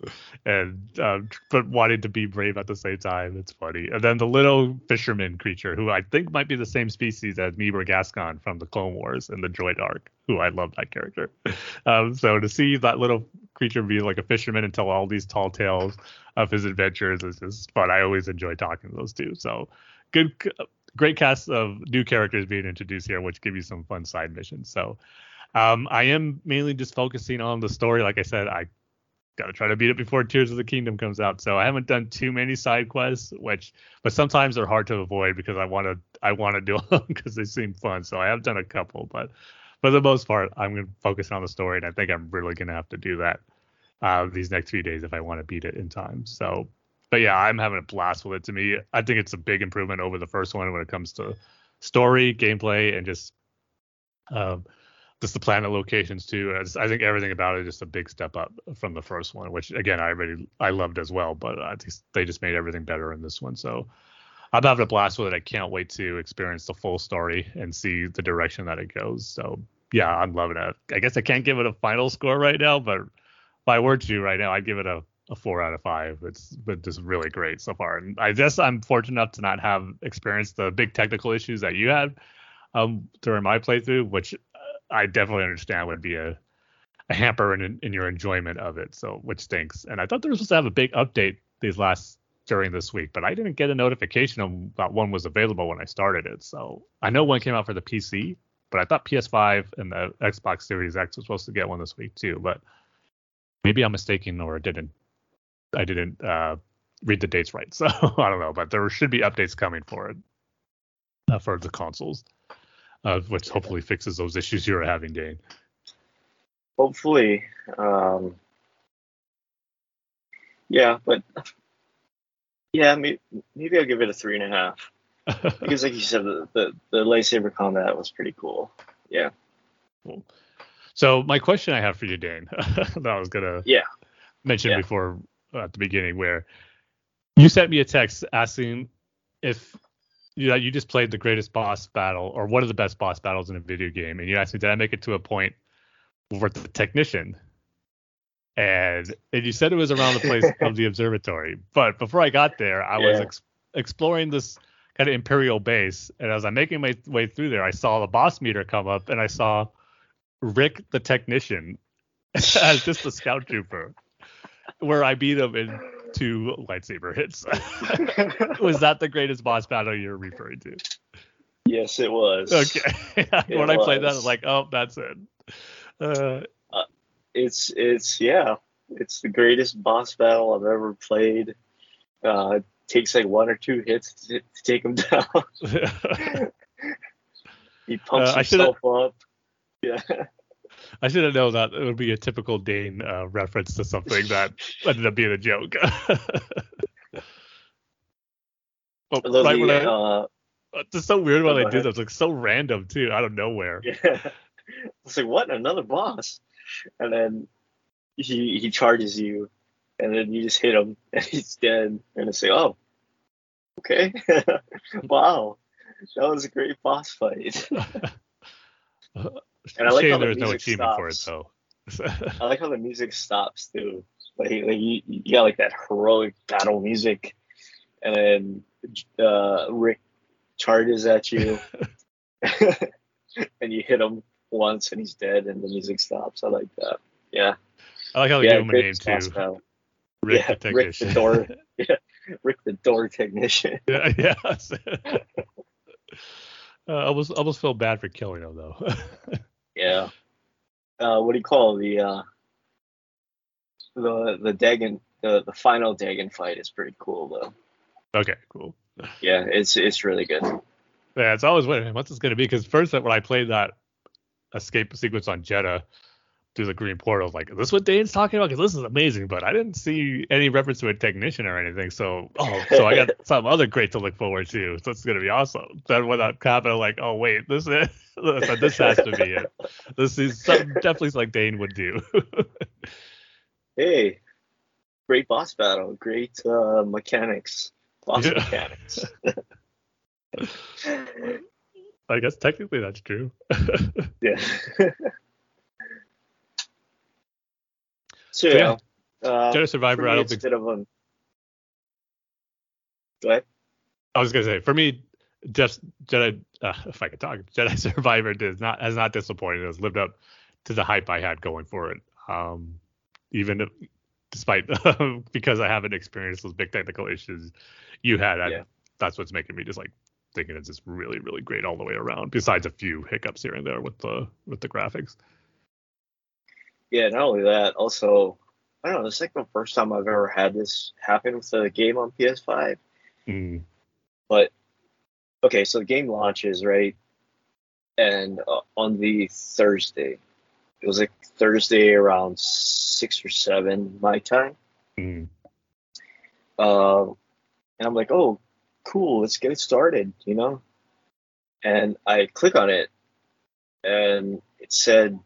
Speaker 1: and um, but wanting to be brave at the same time. It's funny. And then the little fisherman creature, who I think might be the same species as Meebur Gascon from the Clone Wars and the Droid arc, who I love that character. [LAUGHS] Um, so to see that little creature be like a fisherman and tell all these tall tales of his adventures is just fun. I always enjoy talking to those two. So good great cast of new characters being introduced here, which give you some fun side missions. So um, I am mainly just focusing on the story. Like I said, I gotta try to beat it before Tears of the Kingdom comes out. So I haven't done too many side quests, which but sometimes they're hard to avoid because I want to I want to do [LAUGHS] them because they seem fun. So I have done a couple, but for the most part, I'm gonna focus on the story, and I think I'm really gonna have to do that uh, these next few days if I want to beat it in time. So but yeah, I'm having a blast with it. To me, I think it's a big improvement over the first one when it comes to story, gameplay, and just um, just the planet locations too. I, just, I think everything about it is just a big step up from the first one, which again I really I loved as well. But I think they just made everything better in this one. So I'm having a blast with it. I can't wait to experience the full story and see the direction that it goes. So yeah, I'm loving it. I guess I can't give it a final score right now, but if I were to right now, I'd give it a a four out of five. It's been just really great so far. And I guess I'm fortunate enough to not have experienced the big technical issues that you had um, during my playthrough, which I definitely understand would be a, a hamper in, in your enjoyment of it. So, which stinks. And I thought they were supposed to have a big update these last during this week, but I didn't get a notification about one was available when I started it. So I know one came out for the PC, but I thought PS5 and the Xbox Series X was supposed to get one this week too. But maybe I'm mistaken or didn't I didn't uh, read the dates right, [LAUGHS] so I don't know. But there should be updates coming for it uh, for the consoles, uh, which hopefully fixes those issues you're having, Dane.
Speaker 2: Hopefully, um, yeah, but yeah, maybe, maybe I'll give it a three and a half [LAUGHS] because, like you said, the, the the lightsaber combat was pretty cool. Yeah.
Speaker 1: Cool. So my question I have for you, Dane, [LAUGHS] that I was gonna
Speaker 2: Yeah.
Speaker 1: mention
Speaker 2: Yeah.
Speaker 1: before at the beginning, where you sent me a text asking if you know, you just played the greatest boss battle or one of the best boss battles in a video game, and you asked me did I make it to a point with the technician, and and you said it was around the place [LAUGHS] of the observatory, but before I got there, I was ex- exploring this kind of imperial base, and as I'm making my way through there, I saw the boss meter come up, and I saw Rick the technician [LAUGHS] as just a scout trooper, where I beat him in two lightsaber hits. [LAUGHS] was that the greatest boss battle you're referring to?
Speaker 2: yes, it was.
Speaker 1: Okay. [LAUGHS] when I played that, I was
Speaker 2: was.
Speaker 1: like, oh, that's it. Uh,
Speaker 2: It's it's yeah, it's the greatest boss battle I've ever played. Uh, it takes like one or two hits to, to take him down. he pumps
Speaker 1: Uh,
Speaker 2: himself up. Yeah.
Speaker 1: I should have known that it would be a typical Dane uh, reference to something that [LAUGHS] ended up being a joke. [LAUGHS]
Speaker 2: Although
Speaker 1: right
Speaker 2: the,
Speaker 1: when I,
Speaker 2: uh,
Speaker 1: it's just so weird when
Speaker 2: go
Speaker 1: I do that. It's like so random too, out of nowhere. [LAUGHS]
Speaker 2: Yeah. It's like what another boss, and then he he charges you, and then you just hit him, and he's dead, and it's like oh, okay, wow, that was a great boss fight. And I like
Speaker 1: Shame
Speaker 2: how the
Speaker 1: there's no
Speaker 2: music
Speaker 1: achievement for it
Speaker 2: stops.
Speaker 1: though. [LAUGHS]
Speaker 2: I like how the music stops too. Like, like you, you got like that heroic battle music, and then uh, Rick charges at you, [LAUGHS] [LAUGHS] and you hit him once, and he's dead, and the music stops. I like that. Yeah,
Speaker 1: I like how they
Speaker 2: yeah,
Speaker 1: give him a name too.
Speaker 2: battle.
Speaker 1: Rick
Speaker 2: yeah,
Speaker 1: the
Speaker 2: Rick the door, yeah, Rick the door technician.
Speaker 1: yeah, yes. uh, I almost almost feel bad for killing him though.
Speaker 2: Yeah. Uh, what do you call the uh, the the Dagan the the final Dagan fight is pretty cool though.
Speaker 1: okay, cool.
Speaker 2: Yeah, it's it's really good.
Speaker 1: Yeah, it's always wondering what's this going to be because first when I played that escape sequence on Jedha through the green portal, like, is this what Dane's talking about? Because this is amazing, but I didn't see any reference to a technician or anything. So, oh, so I got [LAUGHS] some other great to look forward to. So it's going to be awesome. Then when that happened, I'm like, oh wait, [LAUGHS] this is this has to be it. This is something definitely like Dane would do. [LAUGHS]
Speaker 2: Hey, great boss battle, great uh, mechanics, boss
Speaker 1: Yeah.
Speaker 2: mechanics.
Speaker 1: I guess technically that's true.
Speaker 2: Yeah. So
Speaker 1: yeah.
Speaker 2: uh,
Speaker 1: Jedi Survivor, I don't think.
Speaker 2: bit of a. Go ahead.
Speaker 1: I was gonna say for me, just Jedi. Uh, if I could talk, [LAUGHS] Jedi Survivor does not has not disappointed. Has lived up to the hype I had going for it. Um, even if, despite [LAUGHS] because I haven't experienced those big technical issues you had. I,
Speaker 2: Yeah.
Speaker 1: That's what's making me just like thinking it's just really really great all the way around. Besides a few hiccups here and there with the with the graphics.
Speaker 2: Yeah, not only that, also, I don't know. It's like the first time I've ever had this happen with a game on PS5.
Speaker 1: Mm,
Speaker 2: But okay, so the game launches right, and uh, on the Thursday, it was like Thursday around six or seven my time.
Speaker 1: mm,
Speaker 2: Uh, and I'm like, oh, cool, let's get it started, you know. And I click on it, and it said,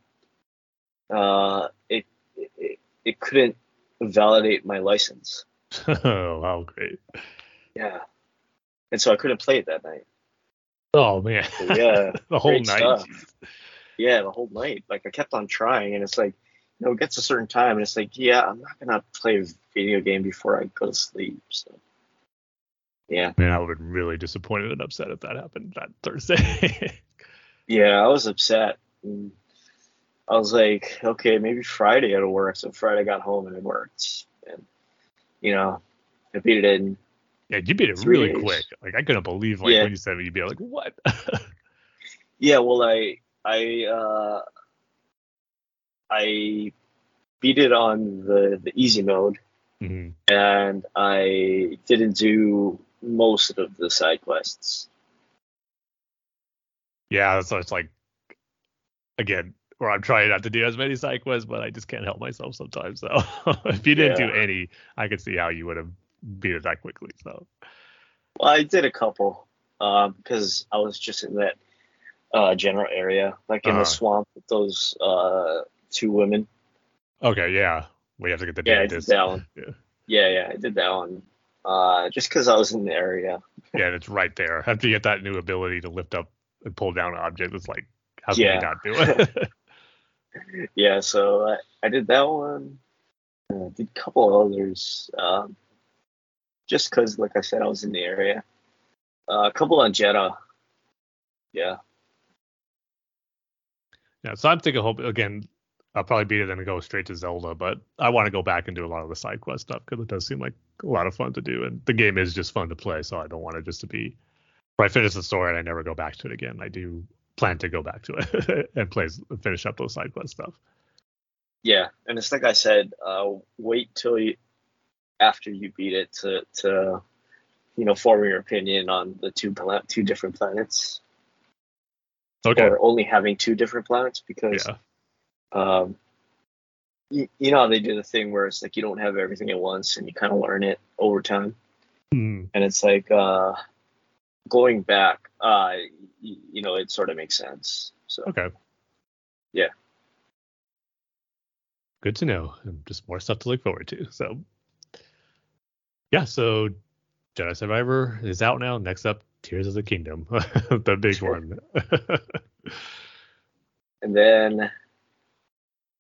Speaker 2: uh, it it, it couldn't validate my license.
Speaker 1: oh [LAUGHS] wow, great.
Speaker 2: Yeah, and so I couldn't play it that night.
Speaker 1: Oh man.
Speaker 2: Yeah. [LAUGHS]
Speaker 1: the whole night.
Speaker 2: stuff. yeah, the whole night. Like I kept on trying, and it's like, you know, it gets a certain time, and it's like, yeah, I'm not gonna play a video game before I go to sleep. So, yeah,
Speaker 1: Man, I would have been really disappointed and upset if that happened that Thursday. [LAUGHS]
Speaker 2: yeah, I was upset. And I was like, okay, maybe Friday it'll work. So Friday I got home and it worked, and you know, I beat it in.
Speaker 1: yeah, you beat it really
Speaker 2: days.
Speaker 1: quick. Like I couldn't believe like
Speaker 2: Yeah.
Speaker 1: when you said it, you'd be like, what? [LAUGHS]
Speaker 2: Yeah, well, I I uh, I beat it on the the easy mode.
Speaker 1: Mhm.
Speaker 2: and I didn't do most of the side quests.
Speaker 1: Yeah, so it's like again, where I'm trying not to do as many side quests, but I just can't help myself sometimes. So [LAUGHS] if you didn't do any, I could see how you would have beat it that quickly. So
Speaker 2: Well, I did a couple um, because I was just in that uh, general area, like in
Speaker 1: Uh-huh.
Speaker 2: the swamp with those uh, two women.
Speaker 1: okay, yeah, we have to get the
Speaker 2: Yeah, I did that one. [LAUGHS]
Speaker 1: Yeah.
Speaker 2: Yeah, yeah, I did that one. Uh, just because I was in the area.
Speaker 1: Yeah, and it's right there. After you get that new ability to lift up and pull down objects, it's like how can
Speaker 2: Yeah.
Speaker 1: you not do it? [LAUGHS]
Speaker 2: Yeah, so I, I did that one. Uh, did a couple others. Um, just because, like I said, I was in the area. Uh, a couple on Jedha. Yeah.
Speaker 1: Yeah, so I'm thinking, hope again, I'll probably beat it and go straight to Zelda, but I want to go back and do a lot of the side quest stuff because it does seem like a lot of fun to do, and the game is just fun to play. So I don't want it just to be I finish the story and I never go back to it again. I do plan to go back to it [LAUGHS] and play finish up those side quest stuff.
Speaker 2: Yeah, and it's like I said, uh, wait till you after you beat it to to you know form your opinion on the two pla- two different planets,
Speaker 1: Okay.
Speaker 2: or only having two different planets because
Speaker 1: Yeah.
Speaker 2: um, you, you know how they do the thing where it's like you don't have everything at once and you kind of learn it over time,
Speaker 1: Hmm.
Speaker 2: and it's like uh, going back, uh, you, you know, it sort of makes sense. So
Speaker 1: Okay.
Speaker 2: Yeah.
Speaker 1: Good to know. And just more stuff to look forward to. So yeah, so Jedi Survivor is out now. Next up, Tears of the Kingdom. [LAUGHS] the big one. [LAUGHS]
Speaker 2: and then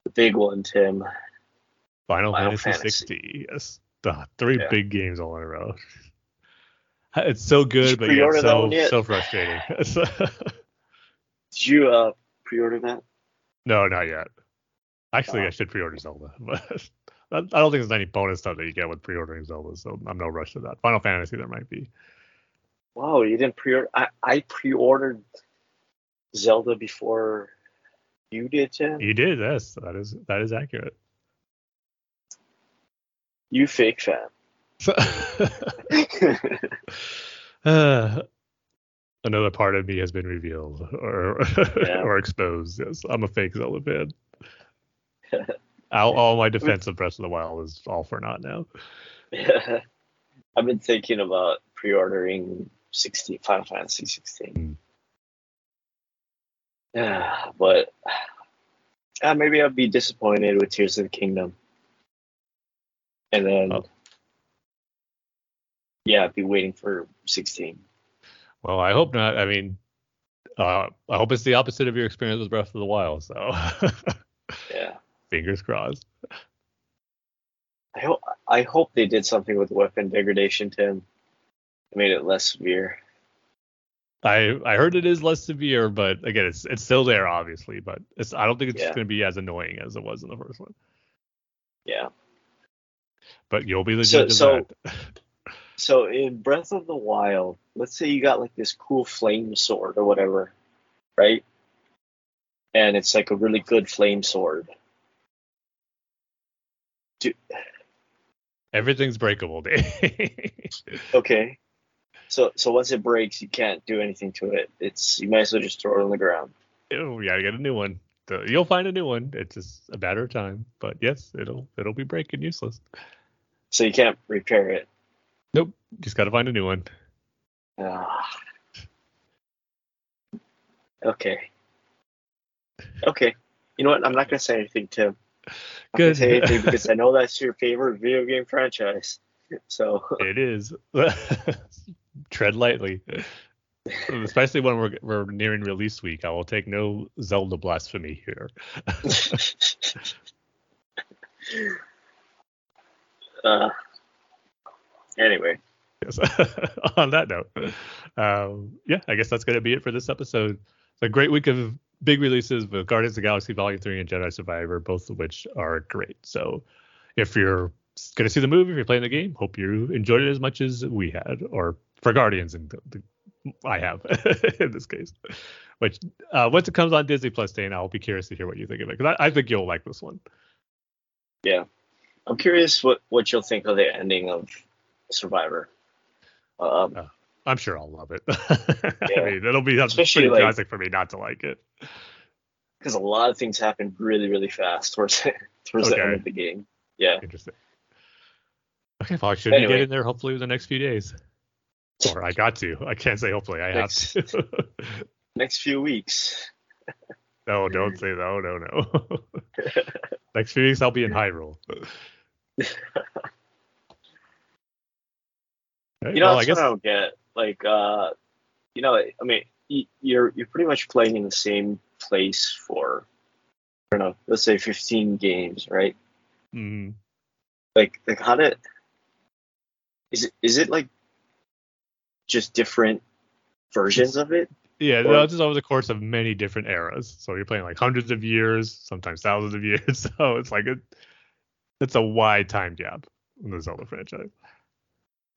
Speaker 2: the big one, Tim.
Speaker 1: Final,
Speaker 2: Final
Speaker 1: Fantasy,
Speaker 2: Fantasy.
Speaker 1: 60. Yes. The three
Speaker 2: Yeah.
Speaker 1: big games all in a row. [LAUGHS] It's so good, but
Speaker 2: pre-order
Speaker 1: so so frustrating. [LAUGHS]
Speaker 2: Did you uh, pre-order that?
Speaker 1: no, not yet. Actually,
Speaker 2: Oh.
Speaker 1: I should pre-order Zelda, [LAUGHS] but I don't think there's any bonus stuff that you get with pre-ordering Zelda, so I'm no rush to that. Final Fantasy, there might be.
Speaker 2: Wow, you didn't pre-order. I, I pre-ordered Zelda before you did, Tim.
Speaker 1: You did, yes. That is that is accurate.
Speaker 2: You fake fan. [LAUGHS]
Speaker 1: uh, another part of me has been revealed or [LAUGHS]
Speaker 2: Yeah.
Speaker 1: or exposed. Yes, I'm a fake Zelda fan. [LAUGHS] all, all my defense of Breath of the Wild is all for naught now.
Speaker 2: I've been thinking about pre-ordering 16 Final Fantasy 16. Yeah, [SIGHS] but uh, [SIGHS] maybe I'll be disappointed with Tears of the Kingdom. And then,
Speaker 1: Oh.
Speaker 2: Yeah, I'd be waiting for 16.
Speaker 1: Well, I hope not. I mean, uh, I hope it's the opposite of your experience with Breath of the Wild. So [LAUGHS]
Speaker 2: Yeah.
Speaker 1: fingers crossed.
Speaker 2: I hope I hope they did something with weapon degradation, Tim. It Made it less severe.
Speaker 1: I I heard it is less severe, but again, it's it's still there, obviously. But it's I don't think it's
Speaker 2: Yeah.
Speaker 1: going to be as annoying as it was in the first one.
Speaker 2: Yeah.
Speaker 1: But you'll be the
Speaker 2: So-
Speaker 1: judge of
Speaker 2: so-
Speaker 1: that. [LAUGHS]
Speaker 2: So in Breath of the Wild, let's say you got like this cool flame sword or whatever, right? And it's like a really good flame sword. Do,
Speaker 1: Everything's breakable, Dave. [LAUGHS]
Speaker 2: okay. So so once it breaks, you can't do anything to it. It's you might as well just throw it on the ground.
Speaker 1: oh, we gotta get a new one. So you'll find a new one. It's just a matter of time. But yes, it'll it'll be breaking useless.
Speaker 2: So you can't repair it.
Speaker 1: Just gotta find a new one.
Speaker 2: Ah. Okay. Okay. You know what? I'm not gonna say anything, Tim. I'm
Speaker 1: Good.
Speaker 2: say anything because I [LAUGHS] know that's your favorite video game franchise. So
Speaker 1: It is. [LAUGHS] Tread lightly. Especially when we're we're nearing release week. I will take no Zelda blasphemy here. [LAUGHS]
Speaker 2: uh, anyway,
Speaker 1: Yes. [LAUGHS] On that note, um, yeah, I guess that's going to be it for this episode. It's a great week of big releases with Guardians of the Galaxy Volume 3 and Jedi Survivor, both of which are great. So if you're going to see the movie, if you're playing the game, hope you enjoyed it as much as we had, or for Guardians, and I have [LAUGHS] in this case. Which, uh, once it comes on Disney Plus, Dane, I'll be curious to hear what you think of it, because I, I think you'll like this one.
Speaker 2: yeah. I'm curious what what you'll think of the ending of Survivor. Um,
Speaker 1: I'm sure I'll love it. [LAUGHS]
Speaker 2: Yeah.
Speaker 1: I mean, it'll be
Speaker 2: Especially,
Speaker 1: pretty
Speaker 2: like-
Speaker 1: classic for me not to like it.
Speaker 2: because a lot of things happen really, really fast towards [LAUGHS] towards the end of the game. Yeah.
Speaker 1: Interesting. Okay, well, I should be
Speaker 2: Anyway.
Speaker 1: getting there hopefully in the next few days. Or I got to. I can't say hopefully. I have
Speaker 2: Next-
Speaker 1: to. [LAUGHS]
Speaker 2: Next few weeks.
Speaker 1: no, don't say that. Oh, no, no. next few weeks I'll be in Hyrule. Right,
Speaker 2: You know,
Speaker 1: well,
Speaker 2: that's
Speaker 1: I guess
Speaker 2: what I don't get. Like, uh, you know, I mean, you're you're pretty much playing in the same place for, I don't know, let's say 15 games, right?
Speaker 1: Mm-hmm.
Speaker 2: Like, like how did is it is it like just different versions of it?
Speaker 1: Yeah,
Speaker 2: Or-
Speaker 1: no, it's just over the course of many different eras. So you're playing like hundreds of years, sometimes thousands of years. [LAUGHS] So it's like a, it's a wide time gap in the Zelda franchise.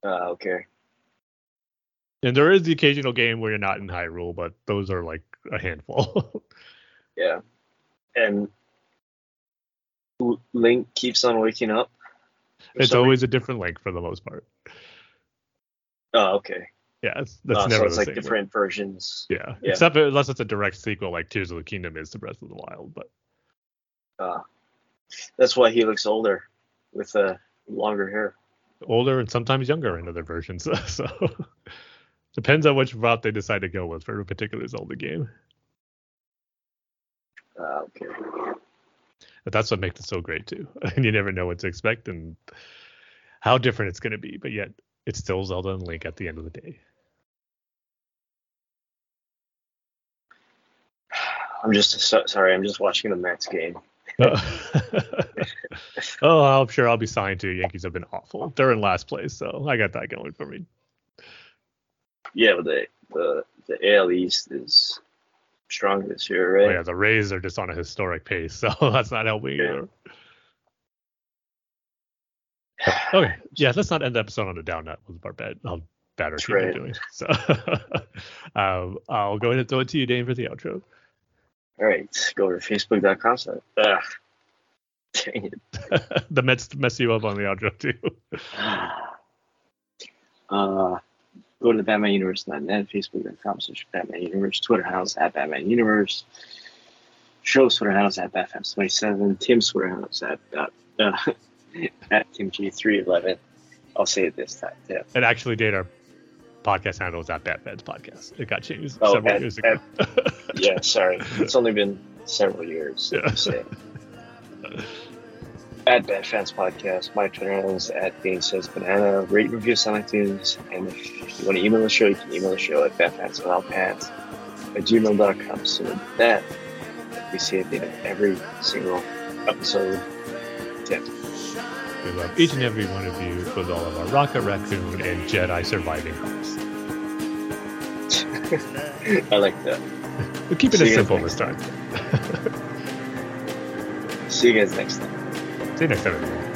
Speaker 2: Uh, okay.
Speaker 1: And there is the occasional game where you're not in Hyrule, but those are like a handful. [LAUGHS]
Speaker 2: Yeah. And Link keeps on waking up.
Speaker 1: it's always a different link for the most part.
Speaker 2: Oh, okay.
Speaker 1: Yeah, it's, that's
Speaker 2: Uh,
Speaker 1: never
Speaker 2: so it's like
Speaker 1: same.
Speaker 2: different versions.
Speaker 1: Yeah.
Speaker 2: Yeah.
Speaker 1: except unless it's a direct sequel like Tears of the Kingdom is to Breath of the Wild. But
Speaker 2: Uh, that's why he looks older with uh, longer hair.
Speaker 1: Older and sometimes younger in other versions. [LAUGHS] so depends on which route they decide to go with for a particular Zelda game.
Speaker 2: Uh, okay.
Speaker 1: But that's what makes it so great too. [LAUGHS] And you never know what to expect and how different it's going to be. But yet it's still Zelda and Link at the end of the day. [SIGHS]
Speaker 2: I'm just so, sorry. I'm just watching the Mets game. [LAUGHS]
Speaker 1: oh, I'm sure I'll be signed to. Yankees have been awful. They're in last place, so I got that going for me.
Speaker 2: Yeah, but the the the AL East is strong this year,
Speaker 1: Oh,
Speaker 2: right?
Speaker 1: yeah, the Rays are just on a historic pace, so [LAUGHS] that's not helping
Speaker 2: Yeah.
Speaker 1: either. [SIGHS] Okay, yeah, let's not end the episode on a down note with our bad, how bad our
Speaker 2: That's right.
Speaker 1: doing. So [LAUGHS] um, I'll go ahead and throw it to you, Dane, for the outro.
Speaker 2: All right, go over to facebook.com. So, ah, dang it.
Speaker 1: the Mets mess you up on the outro too. [SIGHS]
Speaker 2: Uh, go to the Batman Universe.net, Facebook.com slash Batman Universe, Twitter house at Batman Universe, show's Twitter house at BatFans27, Tim's Twitter house at uh, uh, [LAUGHS] at TimG311. I'll say it this time, Tim.
Speaker 1: and actually, our podcast handle is at Batman's Podcast. It got changed
Speaker 2: Oh,
Speaker 1: several
Speaker 2: at-
Speaker 1: years ago. [LAUGHS]
Speaker 2: Yeah, sorry. It's only been several years.
Speaker 1: Yeah.
Speaker 2: So. At Bad Fans Podcast, my Twitter handle is at Dane Says Banana. Rate review on iTunes. And if you want to email the show, you can email the show at badfans without pants at gmail.com. So with that, we see at the end of every single episode. Tim.
Speaker 1: We love each and every one of you with all of our Rocket Raccoon and Jedi surviving hearts. [LAUGHS]
Speaker 2: I like that. [LAUGHS]
Speaker 1: We're keeping
Speaker 2: See
Speaker 1: it simple this time. [LAUGHS]
Speaker 2: See you guys next time.
Speaker 1: See you next time, everyone.